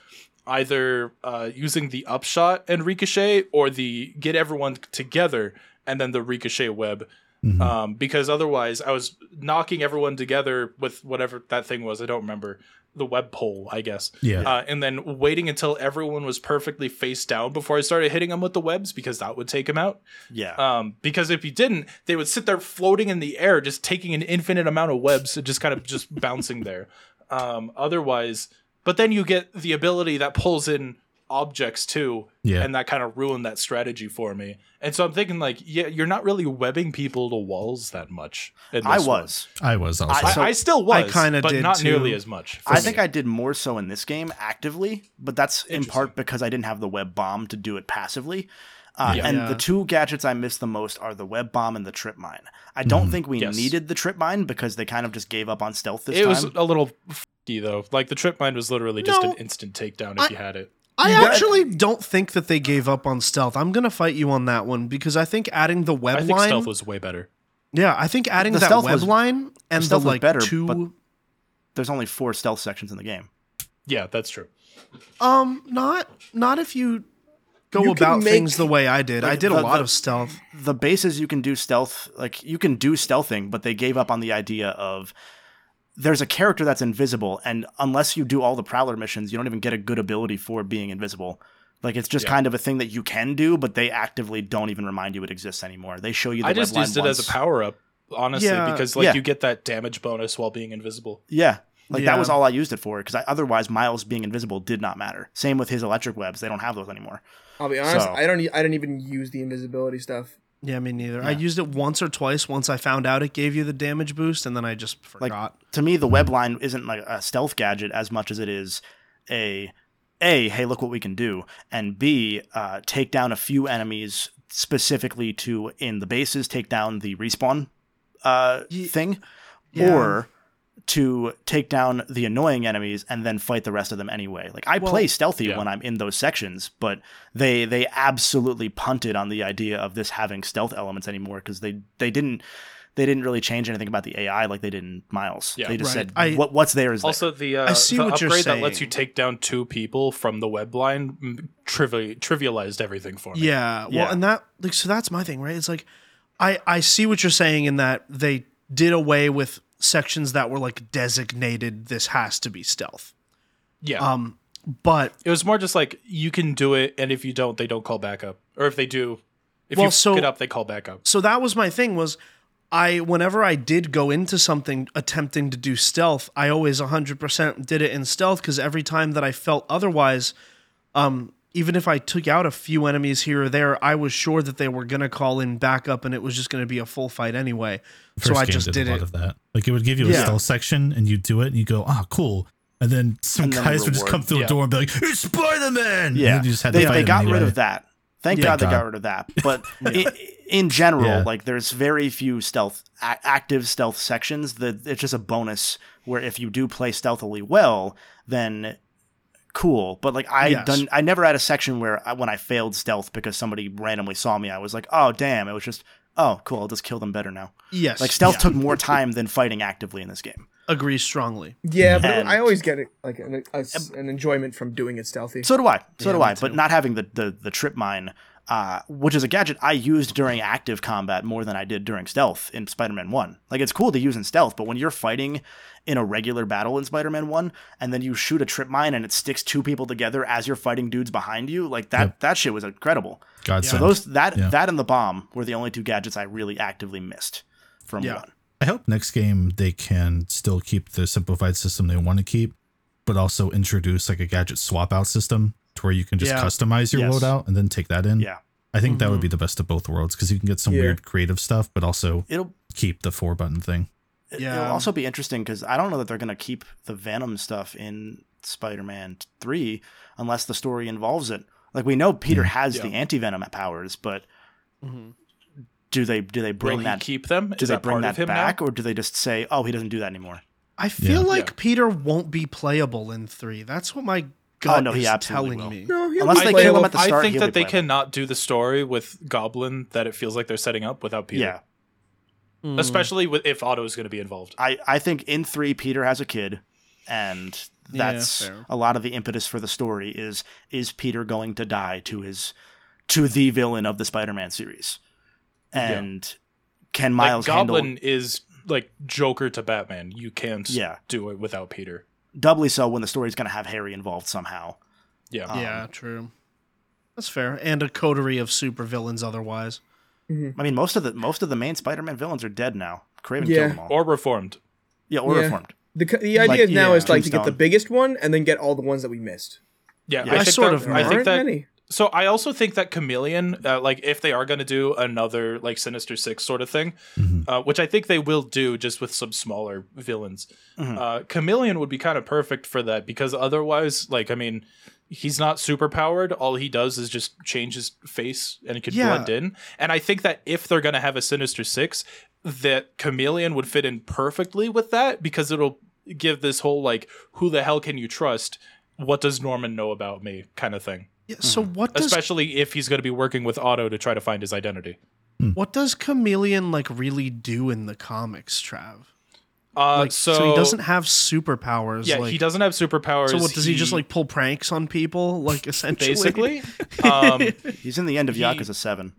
either uh, using the upshot and ricochet or the get everyone together and then the ricochet web. Mhm. Um, because otherwise, I was knocking everyone together with whatever that thing was. I don't remember the web pole, I guess. Yeah. Uh, and then waiting until everyone was perfectly face down before I started hitting them with the webs because that would take them out. Yeah. Um, because if you didn't, they would sit there floating in the air, just taking an infinite amount of webs and just kind of just bouncing there. Um, otherwise, but then you get the ability that pulls in objects too, Yeah. and that kind of ruined that strategy for me. And so I'm thinking like, yeah, you're not really webbing people to walls that much. in I this one. was. I was also. I, So- I still was, I kinda but did not too. nearly as much. I me. think I did more so in this game actively, but that's in part because I didn't have the web bomb to do it passively. Uh, Yeah. and Yeah. the two gadgets I miss the most are the web bomb and the trip mine. I don't think we Yes. needed the trip mine because they kind of just gave up on stealth this it time. It was a little f***y though. Like the trip mine was literally just No. an instant takedown if I- you had it. I You got- actually don't think that they gave up on stealth. I'm gonna fight you on that one because I think adding the web I think line. stealth was way better. yeah, I think adding The that stealth web was- line and the stealth was like better, two. but- There's only four stealth sections in the game. Yeah, that's true. Um, not not if you go You about make- things the way I did. I Like, did a lot the- of stealth. the bases you can do stealth like you can do stealthing but they gave up on the idea of there's a character that's invisible and unless you do all the prowler missions you don't even get a good ability for being invisible like it's just Yeah. kind of a thing that you can do but they actively don't even remind you it exists anymore they show you the I just used it as a power up, honestly, Yeah. because like Yeah. you get that damage bonus while being invisible. yeah like that was all i used it for because otherwise miles being invisible did not matter same with his electric webs they don't have those anymore I'll be honest. So- I don't. I don't even use the invisibility stuff. Yeah, me neither. I used it once or twice. Once I found out it gave you the damage boost, and then I just Like- forgot. to me the web line isn't like a stealth gadget as much as it is a a hey look what we can do and b uh, take down a few enemies specifically to in the bases take down the respawn uh, Ye- thing yeah. or to take down the annoying enemies and then fight the rest of them anyway like i Well, play stealthy yeah. when i'm in those sections but they they absolutely punted on the idea of this having stealth elements anymore because they they didn't they didn't really change anything about the AI like they did in Miles. Yeah. they just Right. said I- what what's there is there. Also, the uh, I see the what you're upgrade that lets you saying. take down two people from the web line mm, trivi- trivialized everything for me. Yeah, well, Yeah. and that like so that's my thing, right? It's like I I see what you're saying in that they did away with sections that were like designated. This has to be stealth. yeah. Um, but it was more just like you can do it, and if you don't, they don't call back up, or if they do, if Well, you so- it up, they call back up. so that was my thing was I whenever I did go into something attempting to do stealth, I always 100% did it in stealth cuz every time that I felt otherwise um even if I took out a few enemies here or there, I was sure that they were going to call in backup and it was just going to be a full fight anyway. so I just did, did a lot it. of that. Like it would give you a Yeah. stealth section, and you do it, and you go, "Ah, cool." And then some And then guys the would just come through Yeah. a door and be like, "It's Spider Man!" yeah, you just had they, to fight they him got rid of that. Thank Yeah, God they God. got rid of that. But i in general, Yeah. like there's very few stealth a- active stealth sections. That it's just a bonus where if you do play stealthily well, then cool. But like I Yes. done, I never had a section where I, when I failed stealth because somebody randomly saw me, I was like, oh damn. It was just oh cool. I'll just kill them better now. Yes. Like stealth yeah. took more time than fighting actively in this game. Agree strongly. Yeah, but And- I always get it like an, a, an enjoyment from doing it stealthy. So do I. So Yeah, do I. But not having the, the, the trip mine, uh, which is a gadget I used during active combat more than I did during stealth in Spider Man 1. Like, it's cool to use in stealth, but when you're fighting in a regular battle in Spider Man 1, and then you shoot a trip mine and it sticks two people together as you're fighting dudes behind you, like, that, that shit was incredible. God So those that Yeah. that and the bomb were the only two gadgets I really actively missed from Yeah. 1. I hope next game they can still keep the simplified system they want to keep, but also introduce like a gadget swap out system to where you can just Yeah. customize your Yes. loadout and then take that in. Yeah. I think that would mm-hmm. be the best of both worlds because you can get some Yeah. weird creative stuff, but also It'll keep the four button thing. Yeah. It'll also be interesting because I don't know that they're going to keep the Venom stuff in Spider-Man Three unless the story involves it. Like we know Peter has the anti-venom powers, but mm-hmm. do they do they bring Will he that keep them? do Is they that bring part that him back, now? or do they just say, "Oh, he doesn't do that anymore"? I feel Yeah. like Yeah. Peter won't be playable in three. That's what my gut Oh, no, he absolutely telling will. me. no, he'll Unless they kill him at the start, I think he'll that be they playable. cannot do the story with Goblin that it feels like they're setting up without Peter. Yeah, Hmm. Especially with, if Otto is going to be involved. I I think in three Peter has a kid, and that's fair. a lot of the impetus for the story is is Peter going to die to his to the villain of the Spider-Man series, and can Miles like, handle Goblin is like Joker to Batman. You can't Yeah. do it without Peter. Doubly so when the story's going to have Harry involved somehow. Yeah. Um, yeah, true. That's fair. And a coterie of supervillains otherwise. I mean, most of the most of the main Spider-Man villains are dead now. Kraven Yeah. killed them all. Or reformed. yeah, or Yeah. reformed. The, the idea Like, now yeah, is like to get the biggest one and then get all the ones that we missed. Yeah, Yeah. I, I think sort that, of I know. think aren't that. many. So I also think that Chameleon, uh, like if they are going to do another like Sinister Six sort of thing, uh, which I think they will do, just with some smaller villains, Mhm. uh, Chameleon would be kind of perfect for that because otherwise, like I mean, he's not super powered. All he does is just change his face and he could Yeah. blend in. And I think that if they're going to have a Sinister Six, that Chameleon would fit in perfectly with that because it'll give this whole like, who the hell can you trust? What does Norman know about me? kind of thing Yeah, so what does especially if he's going to be working with Otto to try to find his identity. what does Chameleon like really do in the comics, Trav? Uh, Like, so, he doesn't have superpowers. Yeah, like, he doesn't have superpowers. So what does he, just like pull pranks on people? Like essentially, basically? um, He's in the end of He- Yakuza Seven.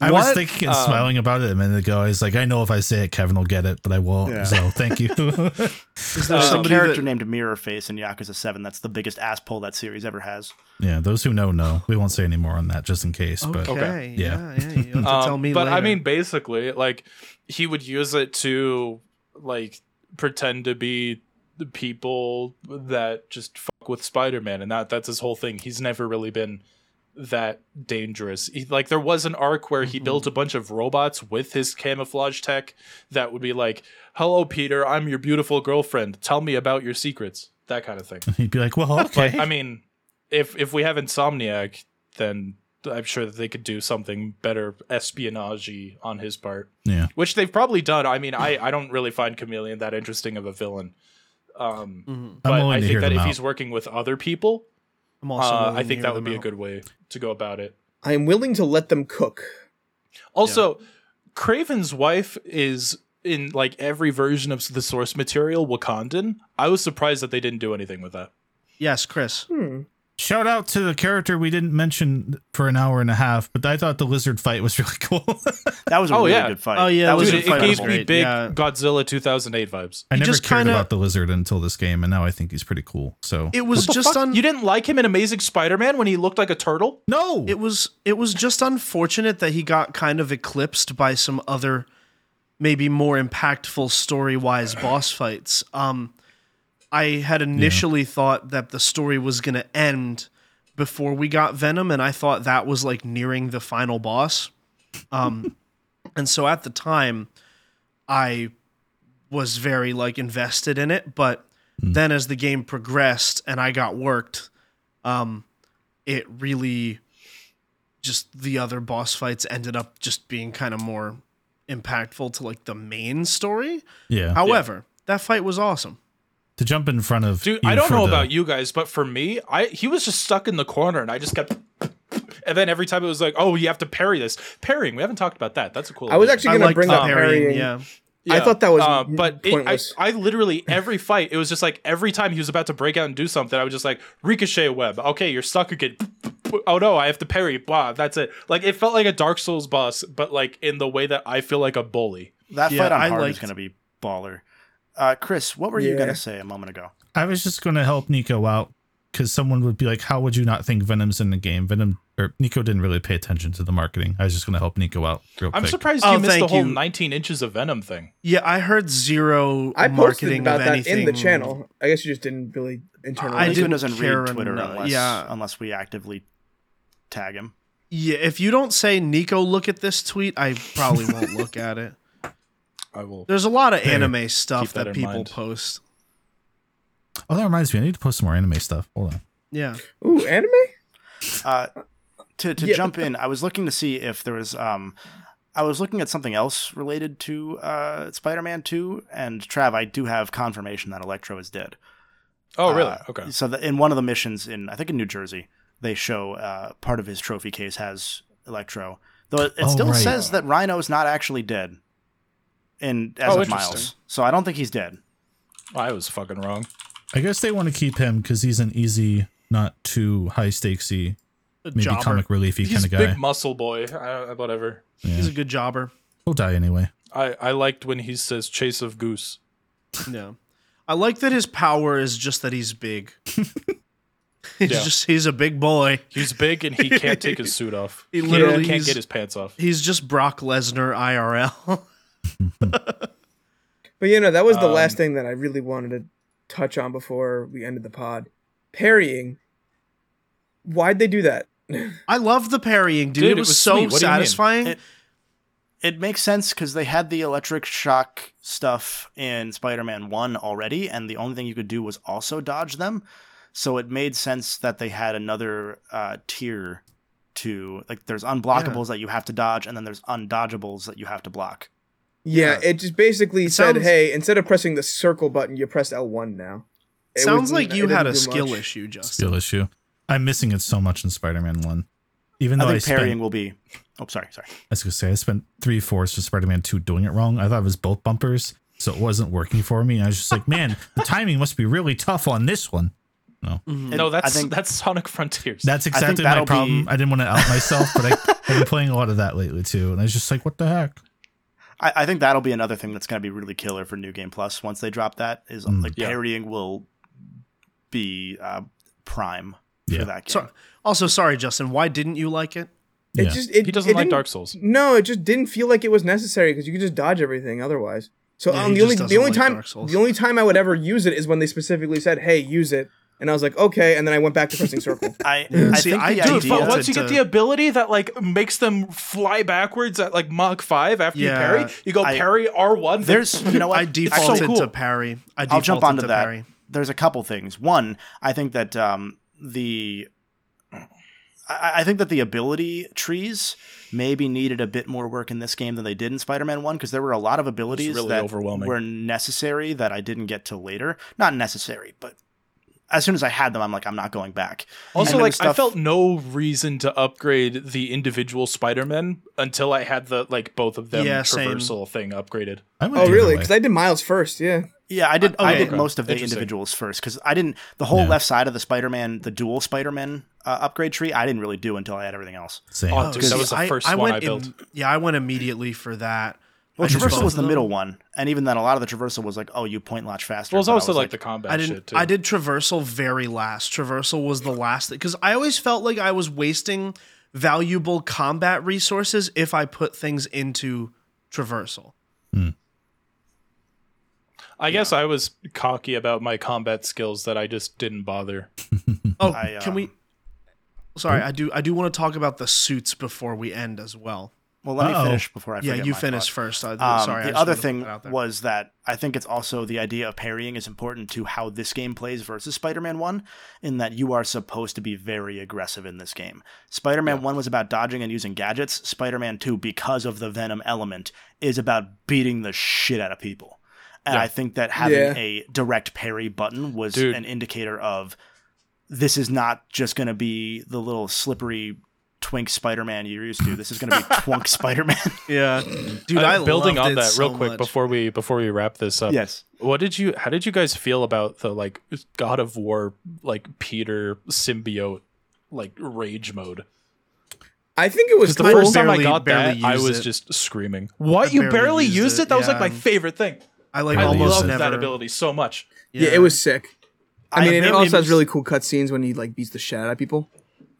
I was thinking and Um, smiling about it a minute ago. I was like, I know if I say it, Kevin will get it, but I won't. Yeah. So thank you. Is there There's a character that, named Mirror Face in Yakuza Seven. That's the biggest ass pull that series ever has. yeah, those who know know. We won't say any more on that just in case. But Okay, Yeah. yeah, yeah. You have to um, tell me but I mean, basically, like he would use it to like pretend to be the people that just fuck with Spider-Man, and that that's his whole thing. He's never really been that dangerous. He, like there was an arc where he built a bunch of robots with his camouflage tech that would be like, "Hello, Peter. I'm your beautiful girlfriend. Tell me about your secrets." That kind of thing. he'd be like, well, okay. But I mean, if if we have Insomniac, then I'm sure that they could do something better espionage on his part, yeah. which they've probably done. I mean, I I don't really find Chameleon that interesting of a villain. Um, Mhm. I'm but willing I to think hear that if out. he's working with other people, I'm also. uh, I think that would them be a good way to go about it. I am willing to let them cook. Also, Kraven's wife is in like every version of the source material Wakandan. I was surprised that they didn't do anything with that. Yes, Chris. Hmm. Shout out to the character we didn't mention for an hour and a half, but I thought the lizard fight was really cool. That was a Oh, really yeah. good fight. Oh, yeah, that that was Dude, a it, a it gave me big yeah. Godzilla 2008 vibes. I He never just cared kinda- about the lizard until this game, and now I think he's pretty cool. So It was just on. You didn't like him in Amazing Spider-Man when he looked like a turtle? no, It was it was just unfortunate that he got kind of eclipsed by some other maybe more impactful story-wise boss fights. Um I had initially thought that the story was going to end before we got Venom and I thought that was like nearing the final boss. Um and so at the time I was very like invested in it, but then as the game progressed and I got worked, um it really just the other boss fights ended up just being kind of more impactful to like the main story. Yeah. However, that fight was awesome. To jump in front of Dude, I don't know the- about you guys, but for me, I he was just stuck in the corner, and I just kept. And then every time it was like, "Oh, you have to parry this." Parrying, we haven't talked about that. That's a cool. I was addition. actually gonna bring the up parrying, parrying. yeah. I thought that was uh, but it, I. I literally every fight it was just like every time he was about to break out and do something, I was just like ricochet web. Okay, you're stuck again. Oh no, I have to parry. Wow, that's it. Like it felt like a Dark Souls boss, but like in the way that I feel like a bully. That Yeah, fight on I hard is going to be baller. Uh, Chris, what were you going to say a moment ago? I was just going to help Nicco out because someone would be like, "How would you not think Venom's in the game?" Venom or Nicco didn't really pay attention to the marketing. I was just going to help Nicco out real I'm quick. surprised Oh, you missed the whole you. 19 inches of Venom thing. Yeah, I heard zero I posted marketing about of that anything in the channel. I guess you just didn't really internally. I Nicco didn't doesn't care read Twitter enough. unless, Yeah. unless we actively tag him. Yeah, if you don't say Nicco, look at this tweet, I probably won't look at it. I will. There's a lot of anime stuff that that, people mind. post. oh, that reminds me. I need to post some more anime stuff. Hold on. Yeah. Ooh, anime? Uh, to to Yeah. jump in, I was looking to see if there was. Um, I was looking at something else related to uh, Spider-Man Two, and Trav, I do have confirmation that Electro is dead. Oh, really? Uh, Okay. So that in one of the missions in I think in New Jersey, they show uh, part of his trophy case has Electro, though it, it Oh, still right. says that Rhino's not actually dead. In as Oh, of. Miles, so I don't think he's dead. I was fucking wrong. I guess they want to keep him because he's an easy, not too high stakesy, maybe jobber. comic reliefy kind of guy. big muscle boy. I, whatever. Yeah. He's a good jobber. He'll die anyway. I, I liked when he says chase of goose. Yeah. I like that his power is just that he's big. he's Yeah. just he's a big boy. He's big and he can't take his suit off. He He literally literally can't get his pants off. He's just Brock Lesnar IRL. But you know, that was the Um, last thing that I really wanted to touch on before we ended the pod. Parrying. Why'd they do that? I love the parrying, dude. Dude, it it was, was so sweet. What do you mean? satisfying. It- It makes sense because they had the electric shock stuff in Spider-Man One already, and the only thing you could do was also dodge them. So it made sense that they had another uh, tier to like. There's unblockables that you have to dodge, and then there's undodgeables that you have to block. Yeah, Yeah. it just basically It said, sounds- "Hey, instead of pressing the circle button, you press L1 now." It Sounds was- like you had a skill much. issue, Justin. Skill issue. I'm missing it so much in Spider-Man One. Even though I I, think spent, parrying will be. Oh, sorry, sorry. I was gonna say I spent three fourths of Spider-Man Two doing it wrong. I thought it was both bumpers, so it wasn't working for me. And I was just like, man, the timing must be really tough on this one. No, mm-hmm. no, that's think- that's Sonic Frontiers. That's exactly my problem. be- I didn't want to out myself, but I, I've been playing a lot of that lately too, and I was just like, what the heck? I, I think that'll be another thing that's going to be really killer for New Game Plus once they drop that. Is Mm. like Yeah. parrying will be uh, prime Yeah. for that game. So, also, sorry, Justin. Why didn't you like it? It Yeah. just it, he doesn't it like didn't- Dark Souls. No, it just didn't feel like it was necessary because you could just dodge everything otherwise. So Yeah, um, the only the only like time the only time I would ever use it is when they specifically said, "Hey, use it," and I was like, "Okay," and then I went back to pressing circle. I, Yeah. I See, think I the do Dude, idea. but defaulted once you to- get the ability that like makes them fly backwards at like Mach five after Yeah. you parry, you go I- parry R one. there's you know what I defaulted Actually, to parry. I I'll jump onto to that. parry. There's a couple things. One, I think that um, the I, I think that the ability trees maybe needed a bit more work in this game than they did in Spider-Man One because there were a lot of abilities really that overwhelming. were necessary that I didn't get to later. Not necessary, but as soon as I had them, I'm like, I'm not going back. Also, like was I felt no reason to upgrade the individual Spider-Men until I had the like both of them Yeah, same. traversal thing upgraded. Oh, really? Because I did Miles first. Yeah. Yeah, I did. I okay. did most of the individuals first because I didn't. The whole Yeah. left side of the Spider-Man, the dual Spider-Man uh, upgrade tree, I didn't really do until I had everything else. Same. Oh, dude, that was the I- first I one went I built. im- yeah, I went immediately for that. Well, I did both traversal was the middle one, and even then, a lot of the traversal was like, "Oh, you point launch faster." Well, it's but also was like, the combat I shit didn't. too. I did traversal very last. Traversal was the last because I always felt like I was wasting valuable combat resources if I put things into traversal. I guess I was cocky about my combat skills that I just didn't bother. Oh, I, can um, we? Sorry, I do. I do want to talk about the suits before we end as well. Well, let Uh-oh. me finish before I Yeah, you my finished thought. first. I, Um, sorry. The just other wanted to put thing that out there. was that I think it's also the idea of parrying is important to how this game plays versus Spider-Man One, in that you are supposed to be very aggressive in this game. Spider-Man One was about dodging and using gadgets. Spider-Man Two, because of the Venom element, is about beating the shit out of people. And Yeah. I think that having Yeah. a direct parry button was Dude. an indicator of this is not just going to be the little slippery twink Spider-Man you're used to. This is going to be twunk Spider-Man. yeah, dude. I Uh, building on it that real quick much. before we before we wrap this up. yes. What did you? How did you guys feel about the like God of War like Peter symbiote like rage mode? I think it was the first time I got that, I was it. just screaming. What? I you barely barely used used it, it? That was like my favorite thing. I like I almost love never. that ability so much. yeah. it was sick. I, I mean, and it also has really cool cutscenes when he like beats the shit out of people.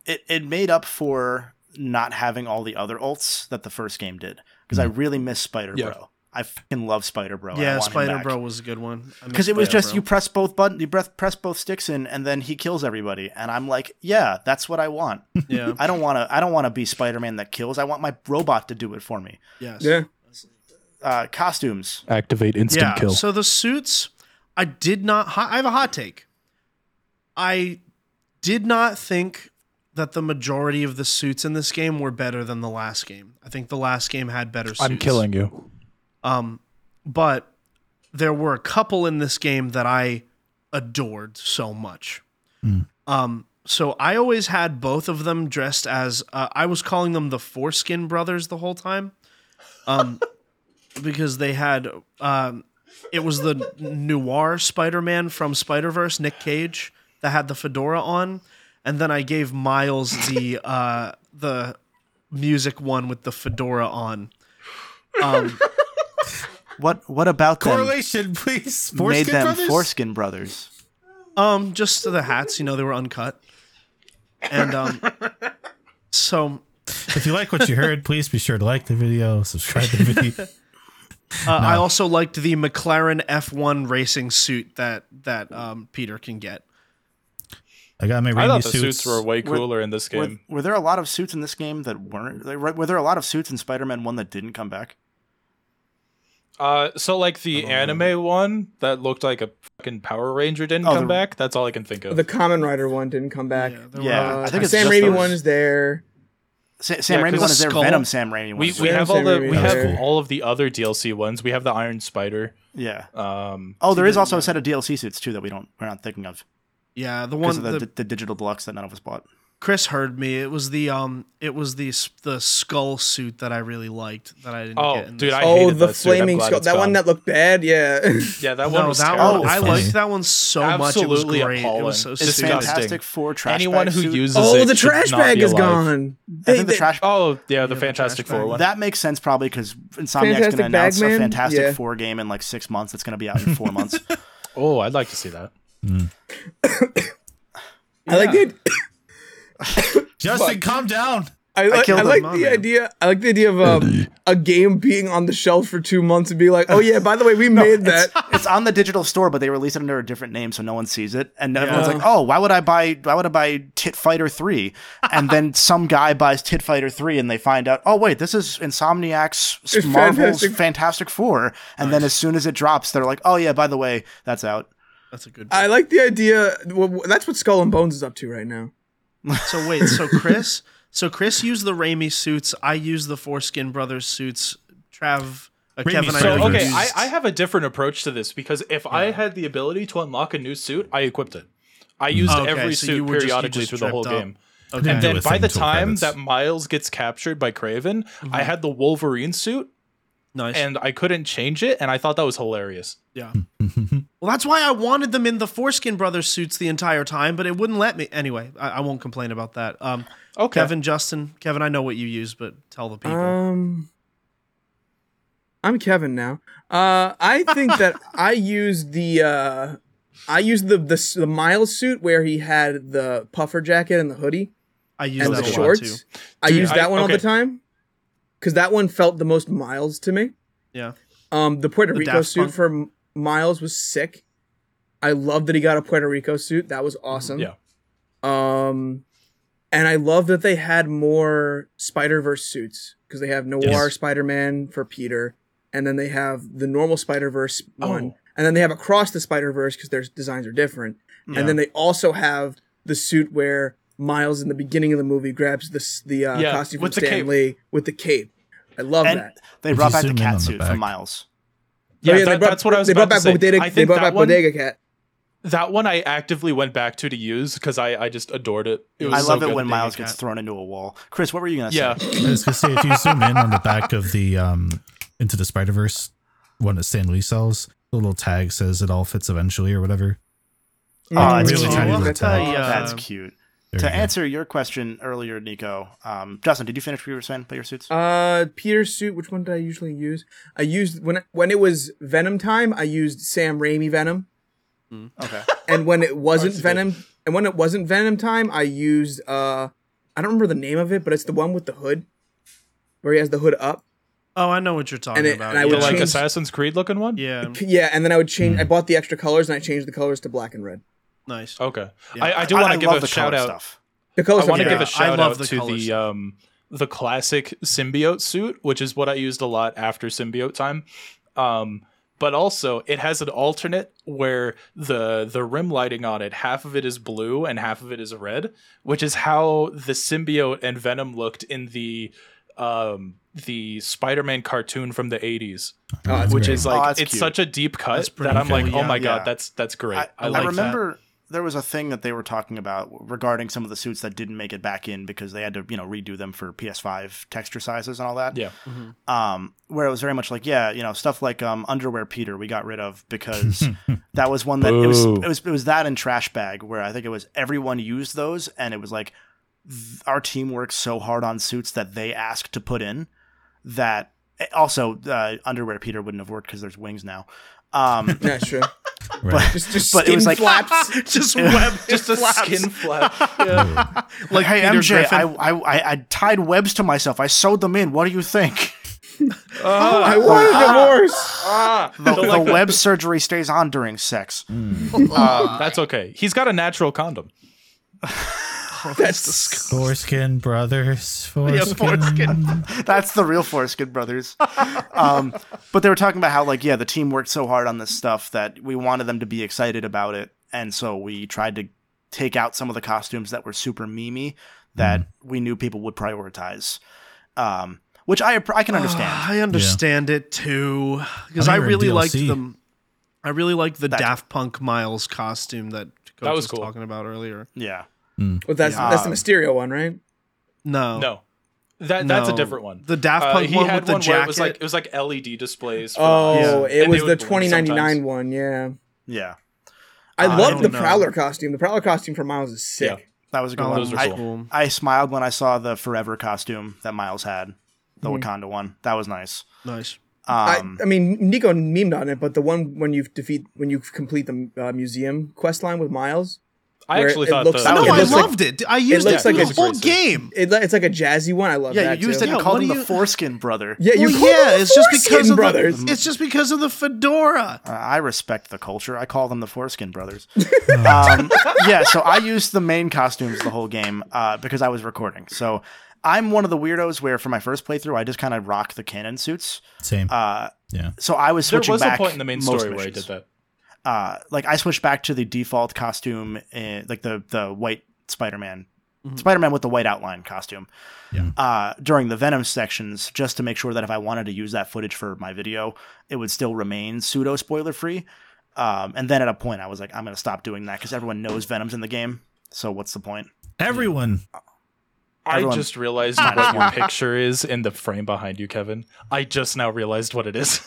It, it made up for not having all the other ults that the first game did because I really miss Spider Yeah. Bro. I fucking love Spider Bro. Yeah, Spider Bro was a good one. Because it was Spider just you press both button, you press, press both sticks in, and then he kills everybody. And I'm like, yeah, that's what I want. Yeah. I don't want to. I don't want to be Spider Man that kills. I want my robot to do it for me. Yes. Yeah. Uh, costumes. Activate instant yeah. kill. So the suits, I did not. I have a hot take. I did not think that the majority of the suits in this game were better than the last game. I think the last game had better suits. I'm killing you. Um, but there were a couple in this game that I adored so much. Um, so I always had both of them dressed as uh, I was calling them the Foreskin Brothers the whole time, um, because they had um, it was the noir Spider-Man from Spider-Verse, Nick Cage, that had the fedora on, and then I gave Miles the uh, the music one with the fedora on. Um, What What about them Correlation, please. made them brothers? foreskin brothers? Um, just the hats, you know, they were uncut. And um so If you like what you heard, please be sure to like the video, subscribe to the video. uh, I also liked the McLaren F1 racing suit that that um Peter can get. I got my I rainy thought the suits. suits were way cooler in this game. were there a lot of suits in this game that weren't? Were there a lot of suits in Spider Man One that didn't come back? Uh, so like the anime one that looked like a fucking Power Ranger didn't Oh, come the- back. That's all I can think of. The Common Rider one didn't come back. Yeah, Yeah, were- I Uh, think it's Sam Raimi those. one is there. Sa- Sam Yeah, Raimi 'cause one is there. skull- Venom Sam Raimi one. we is we have Sam all the Raimi we have there. all of the other DLC ones. We have the Iron Spider. yeah. Um, Oh, there is also a set of DLC suits too that we don't we're not thinking of Yeah, the one of the, the, the, digital deluxe that none of us bought. Chris heard me. It was the um it was the the skull suit that I really liked that I didn't Oh, get. in dude, this I game. oh, hated the that suit. I'm flaming skull. it's That one that looked bad. Yeah. yeah, that no, one was that terrible. one I liked that one so much. It was Absolutely great. It appalling. was so It's stupid. disgusting. Fantastic Four trash Anyone bag who suit? uses oh, it the trash not bag is alive. gone. I They- the they- trash Oh yeah, the the Fantastic trash Four bag. one. that makes sense probably because Insomniac's Fantastic going to announce a Fantastic Four game in like six months. It's going to be out in four months. oh, I'd like to see that. I like it. Justin, calm down. I like, I killed like him, the man. idea. I like the idea of um, a game being on the shelf for two months and be like, "Oh yeah, by the way, we made that." it's on the digital store, but they release it under a different name, so no one sees it. And everyone's Yeah. like, "Oh, why would I buy? Why would I buy Tit Fighter 3? And then some guy buys Tit Fighter three, and they find out, "Oh, wait, this is Insomniac's It's Marvel's Fantastic- Fantastic, Four. And then as soon as it drops, they're like, "Oh yeah, by the way, that's out." That's a good. I like the idea. Well, that's what Skull and Bones is up to right now. So wait, so Chris, so Chris used the Raimi suits. I used the Foreskin Brothers suits. Trav, uh, Raimi Kevin, I know So you okay, used- I, I have a different approach to this because if I had the ability to unlock a new suit, I equipped it. I used Okay, every so suit you were just- periodically just through the whole up. game. Okay. And then by the time credits. that Miles gets captured by Kraven, I had the Wolverine suit nice. and I couldn't change it, and I thought that was hilarious. yeah. well, that's why I wanted them in the Foreskin Brothers suits the entire time, but it wouldn't let me. Anyway, I, I won't complain about that. Um, Okay. Kevin, Justin, Kevin, I know what you use, but tell the people. Um, I'm Kevin now. Uh, I think that I used the uh, I used the, the the Miles suit where he had the puffer jacket and the hoodie I use and that the a lot too. shorts. I Dude, used I- that one all the time because that one felt the most Miles to me. Yeah. Um, the Puerto The Rico Daft suit Punk? for Miles was sick. I love that he got a Puerto Rico suit. That was awesome. Yeah. Um, And I love that they had more Spider Verse suits because they have Noir Yes. Spider Man for Peter, and then they have the normal Spider Verse one, Oh. and then they have Across the Spider Verse because their designs are different, Yeah. and then they also have the suit where Miles in the beginning of the movie grabs the the uh, Yeah, costume from the Stan. Lee with the cape. I love and that. they brought back the zoom in on cat the suit back. from Miles. Yeah, Oh, that- they brought, that's what I was they about brought to back say. Bodega, I they think brought that back one, Bodega Cat. that one I actively went back to to use because I, I just adored it. It was I so love it good. when Bodega Miles gets thrown into a wall. Chris, what were you gonna say? Yeah, I was gonna say if you zoom in on the back of the um into the Spider Verse one that Stan Lee sells, the little tag says it all fits eventually or whatever. Oh, that's Really cute. tiny little That's tag. awesome. That's Uh, cute. There to you answer your question earlier, Nicco, um, Justin, did you finish what you were saying about your suits? Uh, Peter's suit. Which one did I usually use? I used when when it was Venom time. I used Sam Raimi Venom, okay. and when it wasn't That's good. Venom, and when it wasn't Venom time, I used uh, I don't remember the name of it, but it's the one with the hood, where he has the hood up. Oh, I know what you're talking And it- about. and I the would yeah. like change- Assassin's Creed looking one. yeah, Yeah, and then I would change. Hmm. I bought the extra colors, and I changed the colors to black and red. Nice. Okay, Yeah. I, I do want to give a the shout out. Stuff. The I want to are give Yeah, a I shout out the to the stuff. um the classic symbiote suit, which is what I used a lot after symbiote time. Um, but also it has an alternate where the the rim lighting on it, half of it is blue and half of it is red, which is how the symbiote and Venom looked in the um the Spider-Man cartoon from the 80s, Oh, that's which great. is Oh, like that's it's cute. such a deep cut That's pretty that I'm like, cool, oh my yeah. god, that's that's great. I, I, I like that. Remember there was a thing that they were talking about regarding some of the suits that didn't make it back in because they had to, you know, redo them for PS5 texture sizes and all that. Yeah. Um, where it was very much like, yeah, you know, stuff like um, underwear Peter we got rid of because that was one that it was, it was it was that and trash bag where I think it was everyone used those and it was like th- our team works so hard on suits that they asked to put in that also uh, underwear Peter wouldn't have worked because there's wings now. Um, Yeah, sure. Right. Just just But it was like- flaps. just web, Just a flaps. skin flap. Yeah. like, hey Peter MJ, Griffin. I, I I I tied webs to myself. I sewed them in. What do you think? I want a divorce. Ah, The, So, the web surgery stays on during sex. uh, that's okay. He's got a natural condom. That's the Foreskin brothers. Yeah, Foreskin. foreskin. That's the real Foreskin brothers. Um, but they were talking about how, like, yeah, the team worked so hard on this stuff that we wanted them to be excited about it, and so we tried to take out some of the costumes that were super memey that we knew people would prioritize. Um, which I I can understand. I understand it too because I I think we're in really liked DLC. them. I really liked the That- Daft Punk Miles costume that Coach That was was cool. talking about earlier. yeah. Well, that's Yeah. that's the Mysterio one, right? No, No, that that's a different one. The Daft Uh, Punk he one had with the one jacket. where it was like it was like LED displays. For Oh. Yeah. it And was the 2099 one. Yeah, Yeah. I I love don't the know. Prowler costume. The Prowler costume for Miles is sick. Yeah. That was a good Oh, one. I, cool. I smiled when I saw the Forever costume that Miles had, the Mhm. Wakanda one. That was nice. Nice. Um, I, I mean, Nicco memed on it, but the one when you defeat when you complete the uh, museum quest line with Miles, I Where actually it thought looks- the, That no, it I looks like- loved it. I used it, looks through like the whole game. it, it's like a jazzy one. I love yeah, that you used too. it and Yeah, called him do the you- Foreskin Brother. Yeah, you well, call yeah, them it's just because Foreskin of brothers. the. It's just because of the fedora. Uh, I respect the culture. I call them the Foreskin Brothers. um, yeah, so I used the main costumes the whole game uh, because I was recording. So I'm one of the weirdos where for my first playthrough, I just kind of rock the canon suits. Same. Uh, yeah. so I was switching. there switching was a back point in the main most story where I did that. Uh, like I switched back to the default costume, uh, like the the white Spider-Man, Spider-Man with the white outline costume. Yeah. Uh, during the Venom sections, just to make sure that if I wanted to use that footage for my video, it would still remain pseudo spoiler free. Um, and then at a point, I was like, I'm going to stop doing that because everyone knows Venom's in the game. So what's the point? Everyone. I just realized what your picture is in the frame behind you, Kevin. I just now realized what it is.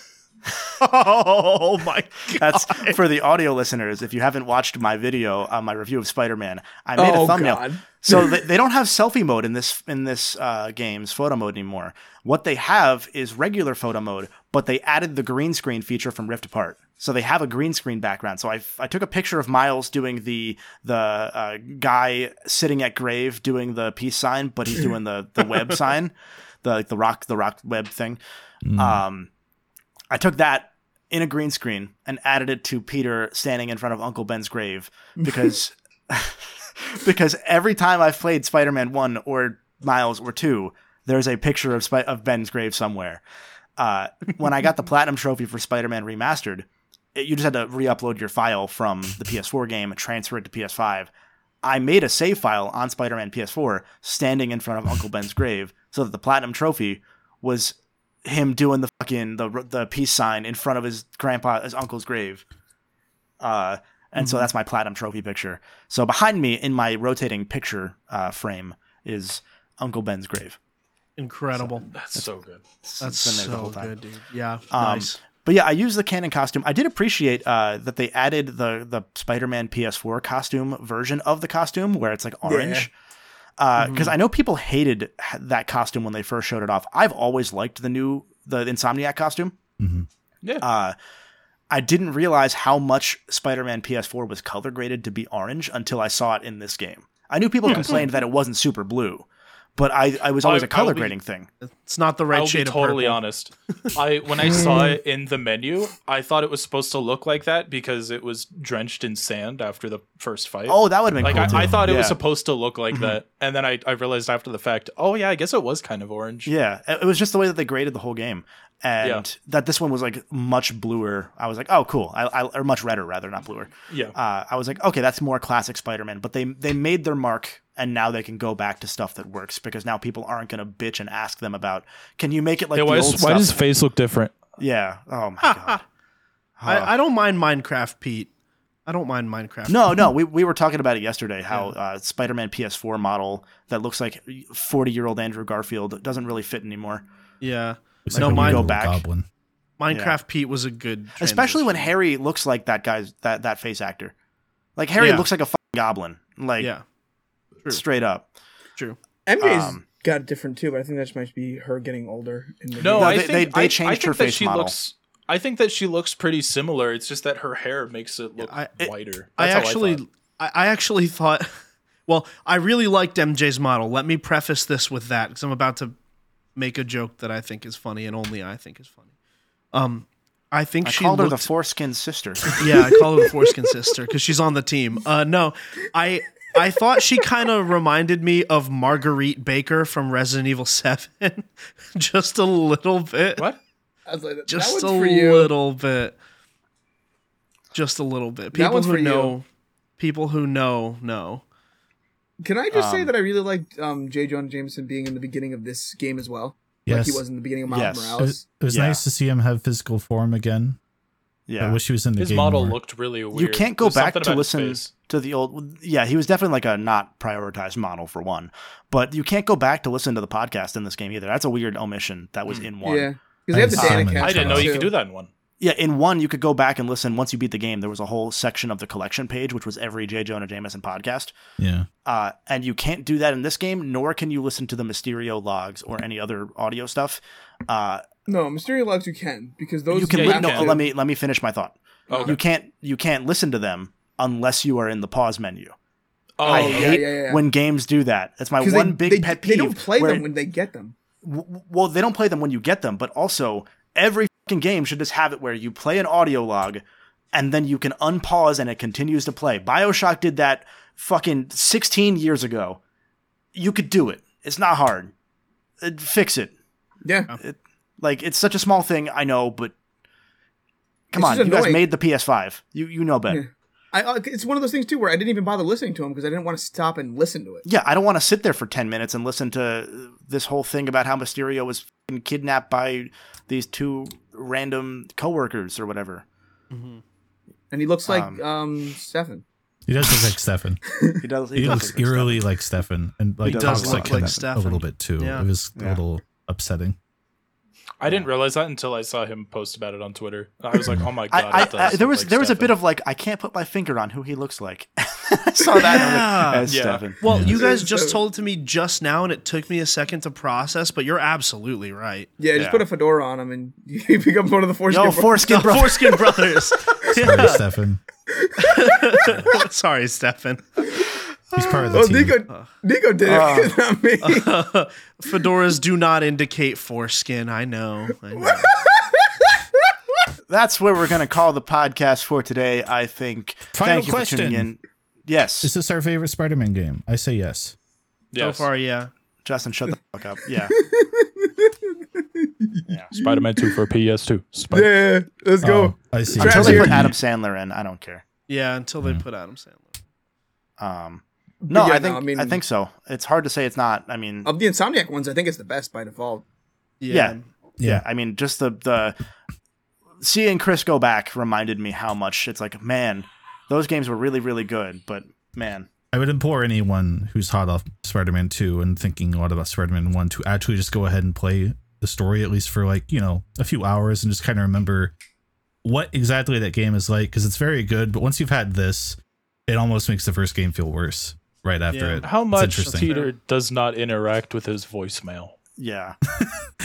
Oh my That's for the audio listeners. If you haven't watched my video, uh, my review of Spider-Man, I made Oh, a thumbnail. God. so they, they don't have selfie mode in this in this uh, game's photo mode anymore. What they have is regular photo mode, but they added the green screen feature from Rift Apart. So they have a green screen background. So I, I took a picture of Miles doing the the uh, guy sitting at grave doing the peace sign, but he's doing the the web sign, the like the rock the rock web thing. Um, I took that in a green screen and added it to Peter standing in front of Uncle Ben's grave because because every time I've played Spider-Man one or Miles or two, there's a picture of of Ben's grave somewhere. Uh, when I got the platinum trophy for Spider-Man Remastered, it, you just had to re-upload your file from the PS4 game, transfer it to PS5. I made a save file on Spider-Man PS4, standing in front of Uncle Ben's grave, so that the platinum trophy was him doing the fucking the the peace sign in front of his grandpa, his uncle's grave. Uh, and so that's my platinum trophy picture. So behind me in my rotating picture uh, frame is Uncle Ben's grave. Incredible. That's so good. That's been there the so whole time. good, dude. Yeah, Um, nice. But yeah, I used the canon costume. I did appreciate uh, that they added the the Spider-Man PS4 costume version of the costume where it's like orange. Uh, mm-hmm. Because I know people hated that costume when they first showed it off. I've always liked the new the Insomniac costume. Mm-hmm. Yeah. Uh, I didn't realize how much Spider-Man PS4 was color graded to be orange until I saw it in this game. I knew people hmm. complained that it wasn't super blue, but I, I was always I- a color be- grading thing. It's not the right I'll be shade totally of honest. I when I saw it in the menu, I thought it was supposed to look like that because it was drenched in sand after the first fight. Oh, that would have been like cool. I, I too. thought it was supposed to look like that, and then I, I realized after the fact, oh yeah, I guess it was kind of orange. Yeah, it it was just the way that they graded the whole game, and Yeah. that this one was like much bluer. I was like, oh, cool. I, I or much redder rather, not bluer. Yeah. Uh, I was like, okay, that's more classic Spider-Man. But they they made their mark, and now they can go back to stuff that works because now people aren't going to bitch and ask them about, can you make it like Hey, the why, old does, why stuff? does his face look different? yeah. Oh my god. I, I don't mind Minecraft, Pete. I don't mind Minecraft. No, no, we, we were talking about it yesterday. How uh, Spider-Man PS4 model that looks like forty-year-old Andrew Garfield doesn't really fit anymore. Yeah. It's no, like when you mine, go back. Goblin. Minecraft Pete was a good. especially when. Harry looks like that guy's that that face actor. Like Harry Yeah. looks like a fucking goblin, like Yeah. True. straight up. True. MJ's Um, got different too, but I think that just might be her getting older. In the No, No, I they- think they- they I- changed I think her that face she model. Looks, I think that she looks pretty similar. It's just that her hair makes it look I- it- whiter. I That's how actually, thought. I, I actually thought. Well, I really liked MJ's model. Let me preface this with that because I'm about to make a joke that I think is funny and only I think is funny. Um, I think I she called her looked, the foreskin sister. Yeah, I call her the foreskin sister because she's on the team. Uh, no, I I thought she kind of reminded me of Marguerite Baker from Resident Evil Seven, just a little bit. what? I was like, Just a one's for you. little bit. Just a little bit. People one's who for you. know, people who know know. Can I just say Um, that I really liked um, J. Jonah Jameson being in the beginning of this game as well? Like Yes. he was in the beginning of Miles Yes. It was, Morales. it was Yeah. nice to see him have physical form again. Yeah. I wish he was in the His game His model more. looked really weird. you can't go back to listen to the old. Yeah, he was definitely like a not prioritized model for one, but you can't go back to listen to the podcast in this game either. That's a weird omission that was in one. Yeah, because they have the I Danica. I didn't know you could do that in one. Yeah, in one you could go back and listen. Once you beat the game, there was a whole section of the collection page, which was every J. Jonah Jameson podcast. Yeah. Uh, and you can't do that in this game, nor can you listen to the Mysterio logs or any other audio stuff. Uh, No, Mysterio logs you can because those you can Yeah, li- you no, can. let me let me finish my thought. Okay. You can't you can't listen to them unless you are in the pause menu. Oh, I yeah, hate yeah, yeah. when games do that. That's my one they, big they, pet peeve. They don't play them when they get them. w- well, they don't play them when you get them, but also every fucking game should just have it where you play an audio log and then you can unpause and it continues to play. BioShock did that fucking 16 years ago. You could do it. It's not hard. Uh, fix it. Yeah, Like it's such a small thing, I know, but come It's on, just you guys made the PS5. You you know better. Yeah. I, uh, it's one of those things too where I didn't even bother listening to him because I didn't want to stop and listen to it. Yeah, I don't want to sit there for 10 minutes and listen to this whole thing about how Mysterio was kidnapped by these two random coworkers or whatever. And he looks like Um, um, Stefan. He does look like Stefan. He does. He, does looks look like eerily like Stefan, and like does talks look like, like him Stefan. a little bit too. Yeah. It was Yeah. a little upsetting. I didn't realize that until I saw him post about it on Twitter. I was like, oh my god. I, it does I, there was like there was a bit of like I can't put my finger on who he looks like. I saw that Yeah. as Yeah. Stefan. Well, you guys just told it to me just now, and it took me a second to process. But you're absolutely right. Yeah, just Yeah. put a fedora on him and you become one of the foreskin. Yo, bro- foreskin The bro. Foreskin Brothers. Sorry, Stefan. Sorry, Stefan. He's part of the Oh, team. Nicco, Nicco did it, not me. Fedoras do not indicate foreskin. I know. I know. That's where we're gonna call the podcast for today. I think. Final Thank you question. for tuning in. Yes. Is this our favorite Spider-Man game? I say yes. So far, yeah. Justin, shut the fuck up. Yeah. Yeah. Spider-Man 2 for PS2. Spi- Yeah, let's go. Oh, I see. Until they put Adam Sandler in, I don't care. Yeah, until they Yeah. put Adam Sandler. Um, no, yeah, I think I I, mean- think so. It's hard to say it's not. I mean, Of the Insomniac ones, I think it's the best by default. Yeah. Yeah. yeah. I mean, just the the seeing Chris go back reminded me how much it's like, man, those games were really really good, but man, I would implore anyone who's hot off Spider-Man 2 and thinking a lot about Spider-Man 1 to actually just go ahead and play the story at least for like, you know, a few hours and just kind of remember what exactly that game is like because it's very good, but once you've had this, it almost makes the first game feel worse right after Yeah. it. How much. Peter does not interact with his voicemail? yeah.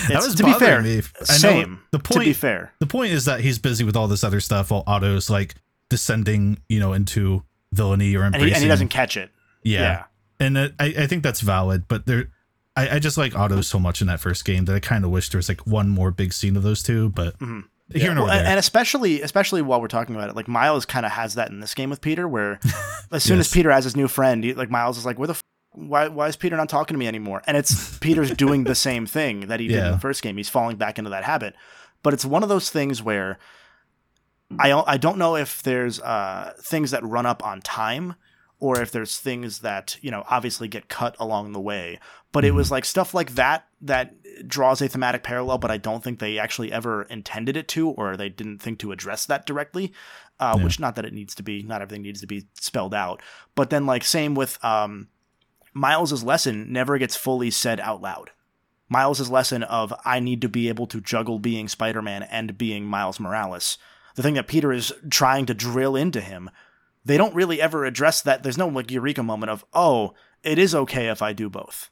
That It's- was to be fair, bothering me. I know same. The to be point fair, the point is that he's busy with all this other stuff while Otto's like descending, you know, into villainy or and he, and he doesn't catch it. Yeah. Yeah. And uh, I, I think that's valid, but there, I, I just like Otto so much in that first game that I kind of wish there was like one more big scene of those two, but Mhm. here and Well, and, and especially especially while we're talking about it, like Miles kind of has that in this game with Peter, where as soon as Peter has his new friend, he, like Miles is like, "Where the f- why why is Peter not talking to me anymore?" And it's Peter's doing the same thing that he did in the first game. He's falling back into that habit, but it's one of those things where I don't- I don't know if there's uh, things that run up on time. Or if there's things that you know obviously get cut along the way, but it was like stuff like that that draws a thematic parallel, but I don't think they actually ever intended it to, or they didn't think to address that directly. Uh, Yeah. Which not that it needs to be, not everything needs to be spelled out, but then like same with um, Miles's lesson never gets fully said out loud. Miles's lesson of I need to be able to juggle being Spider-Man and being Miles Morales. The thing that Peter is trying to drill into him, they don't really ever address that. There's no like eureka moment of oh, it is okay if I do both.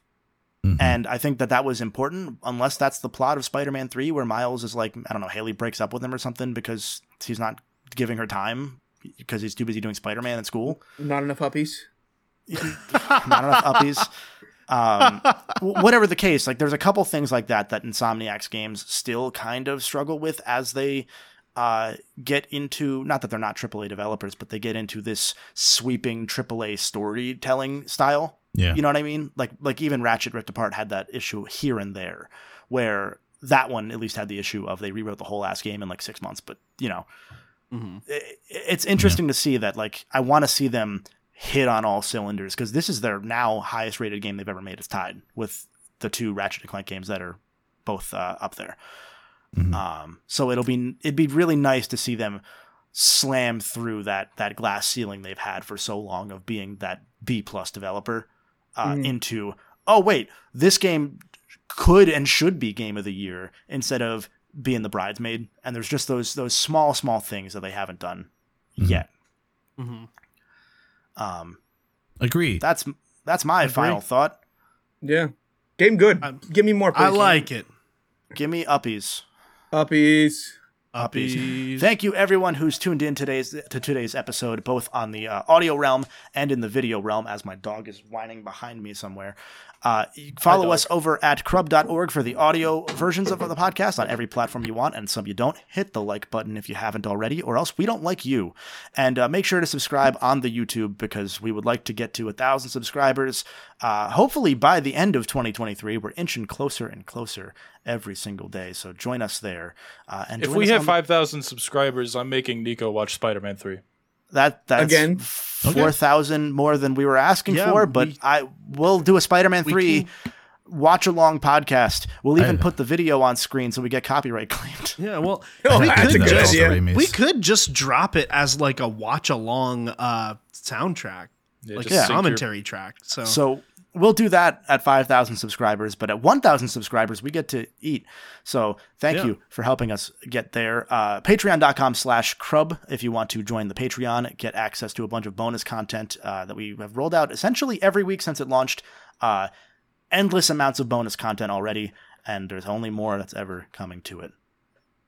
Mhm. And I think that that was important, unless that's the plot of Spider Man 3, where Miles is like, I don't know, Hailey breaks up with him or something because he's not giving her time because he's too busy doing Spider Man at school. Not enough puppies. Not enough uppies. Um, whatever the case, like there's a couple things like that that Insomniac's games still kind of struggle with as they uh, get into, not that they're not AAA developers, but they get into this sweeping AAA storytelling style. yeah. You know what I mean? Like like even Ratchet Rift Apart had that issue here and there, where that one at least had the issue of they rewrote the whole ass game in like six months. But you know, Mhm. i- it's interesting to see that. Like I want to see them hit on all cylinders because this is their now highest rated game they've ever made. It's tied with the two Ratchet and Clank games that are both uh, up there. Mhm. Um, so it'll be it'd be really nice to see them slam through that that glass ceiling they've had for so long of being that B plus developer uh, Mhm. into oh wait this game could and should be game of the year instead of being the bridesmaid and there's just those those small small things that they haven't done Mhm. yet Mhm. um Agreed. that's that's my Agree. final thought Yeah. Game good. I'm- Give me more. I please. like it. give me uppies puppies. Uppies. Thank you everyone who's tuned in today's to today's episode, both on the uh, audio realm and in the video realm. As my dog is whining behind me somewhere. Uh, follow us over at crub.org for the audio versions of the podcast on every platform you want, and some you don't. Hit the like button if you haven't already, or else we don't like you. And uh, make sure to subscribe on the YouTube because we would like to get to a thousand subscribers. Uh, hopefully by the end of 2023, we're inching closer and closer every single day. So join us there. Uh, and If we hit on- 5,000 subscribers, I'm making Nicco watch Spider Man 3. That that's Again? four thousand more than we were asking Yeah, for, but we- I will do a Spider-Man We three watch along podcast. We'll even I- put the video on screen so we get copyright claimed. Yeah, well, Oh, we could just idea. Raimi's. we could just drop it as like a watch along uh soundtrack, Yeah, like just a sync your- commentary track. So, So we'll do that at five thousand subscribers, but at one thousand subscribers we get to eat. So thank Yeah. you for helping us get there. Uh, Patreon.com slash crub if you want to join the Patreon, get access to a bunch of bonus content uh, that we have rolled out essentially every week since it launched. Uh, endless amounts of bonus content already, and there's only more that's ever coming to it.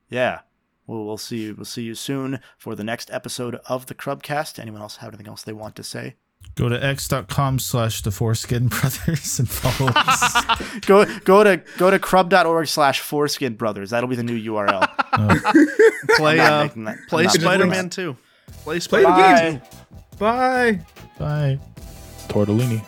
Yeah. Well, we'll see you. We'll see you soon for the next episode of the Crubcast. Anyone else have anything else they want to say? Go to x.com slash the foreskin brothers and follow us. go go to go to crub.org slash foreskin brothers. That'll be the new URL. play uh, that- play I'm not making Spider Man two. Play Play the Spider Man game. two. Bye. Bye. Tortellini.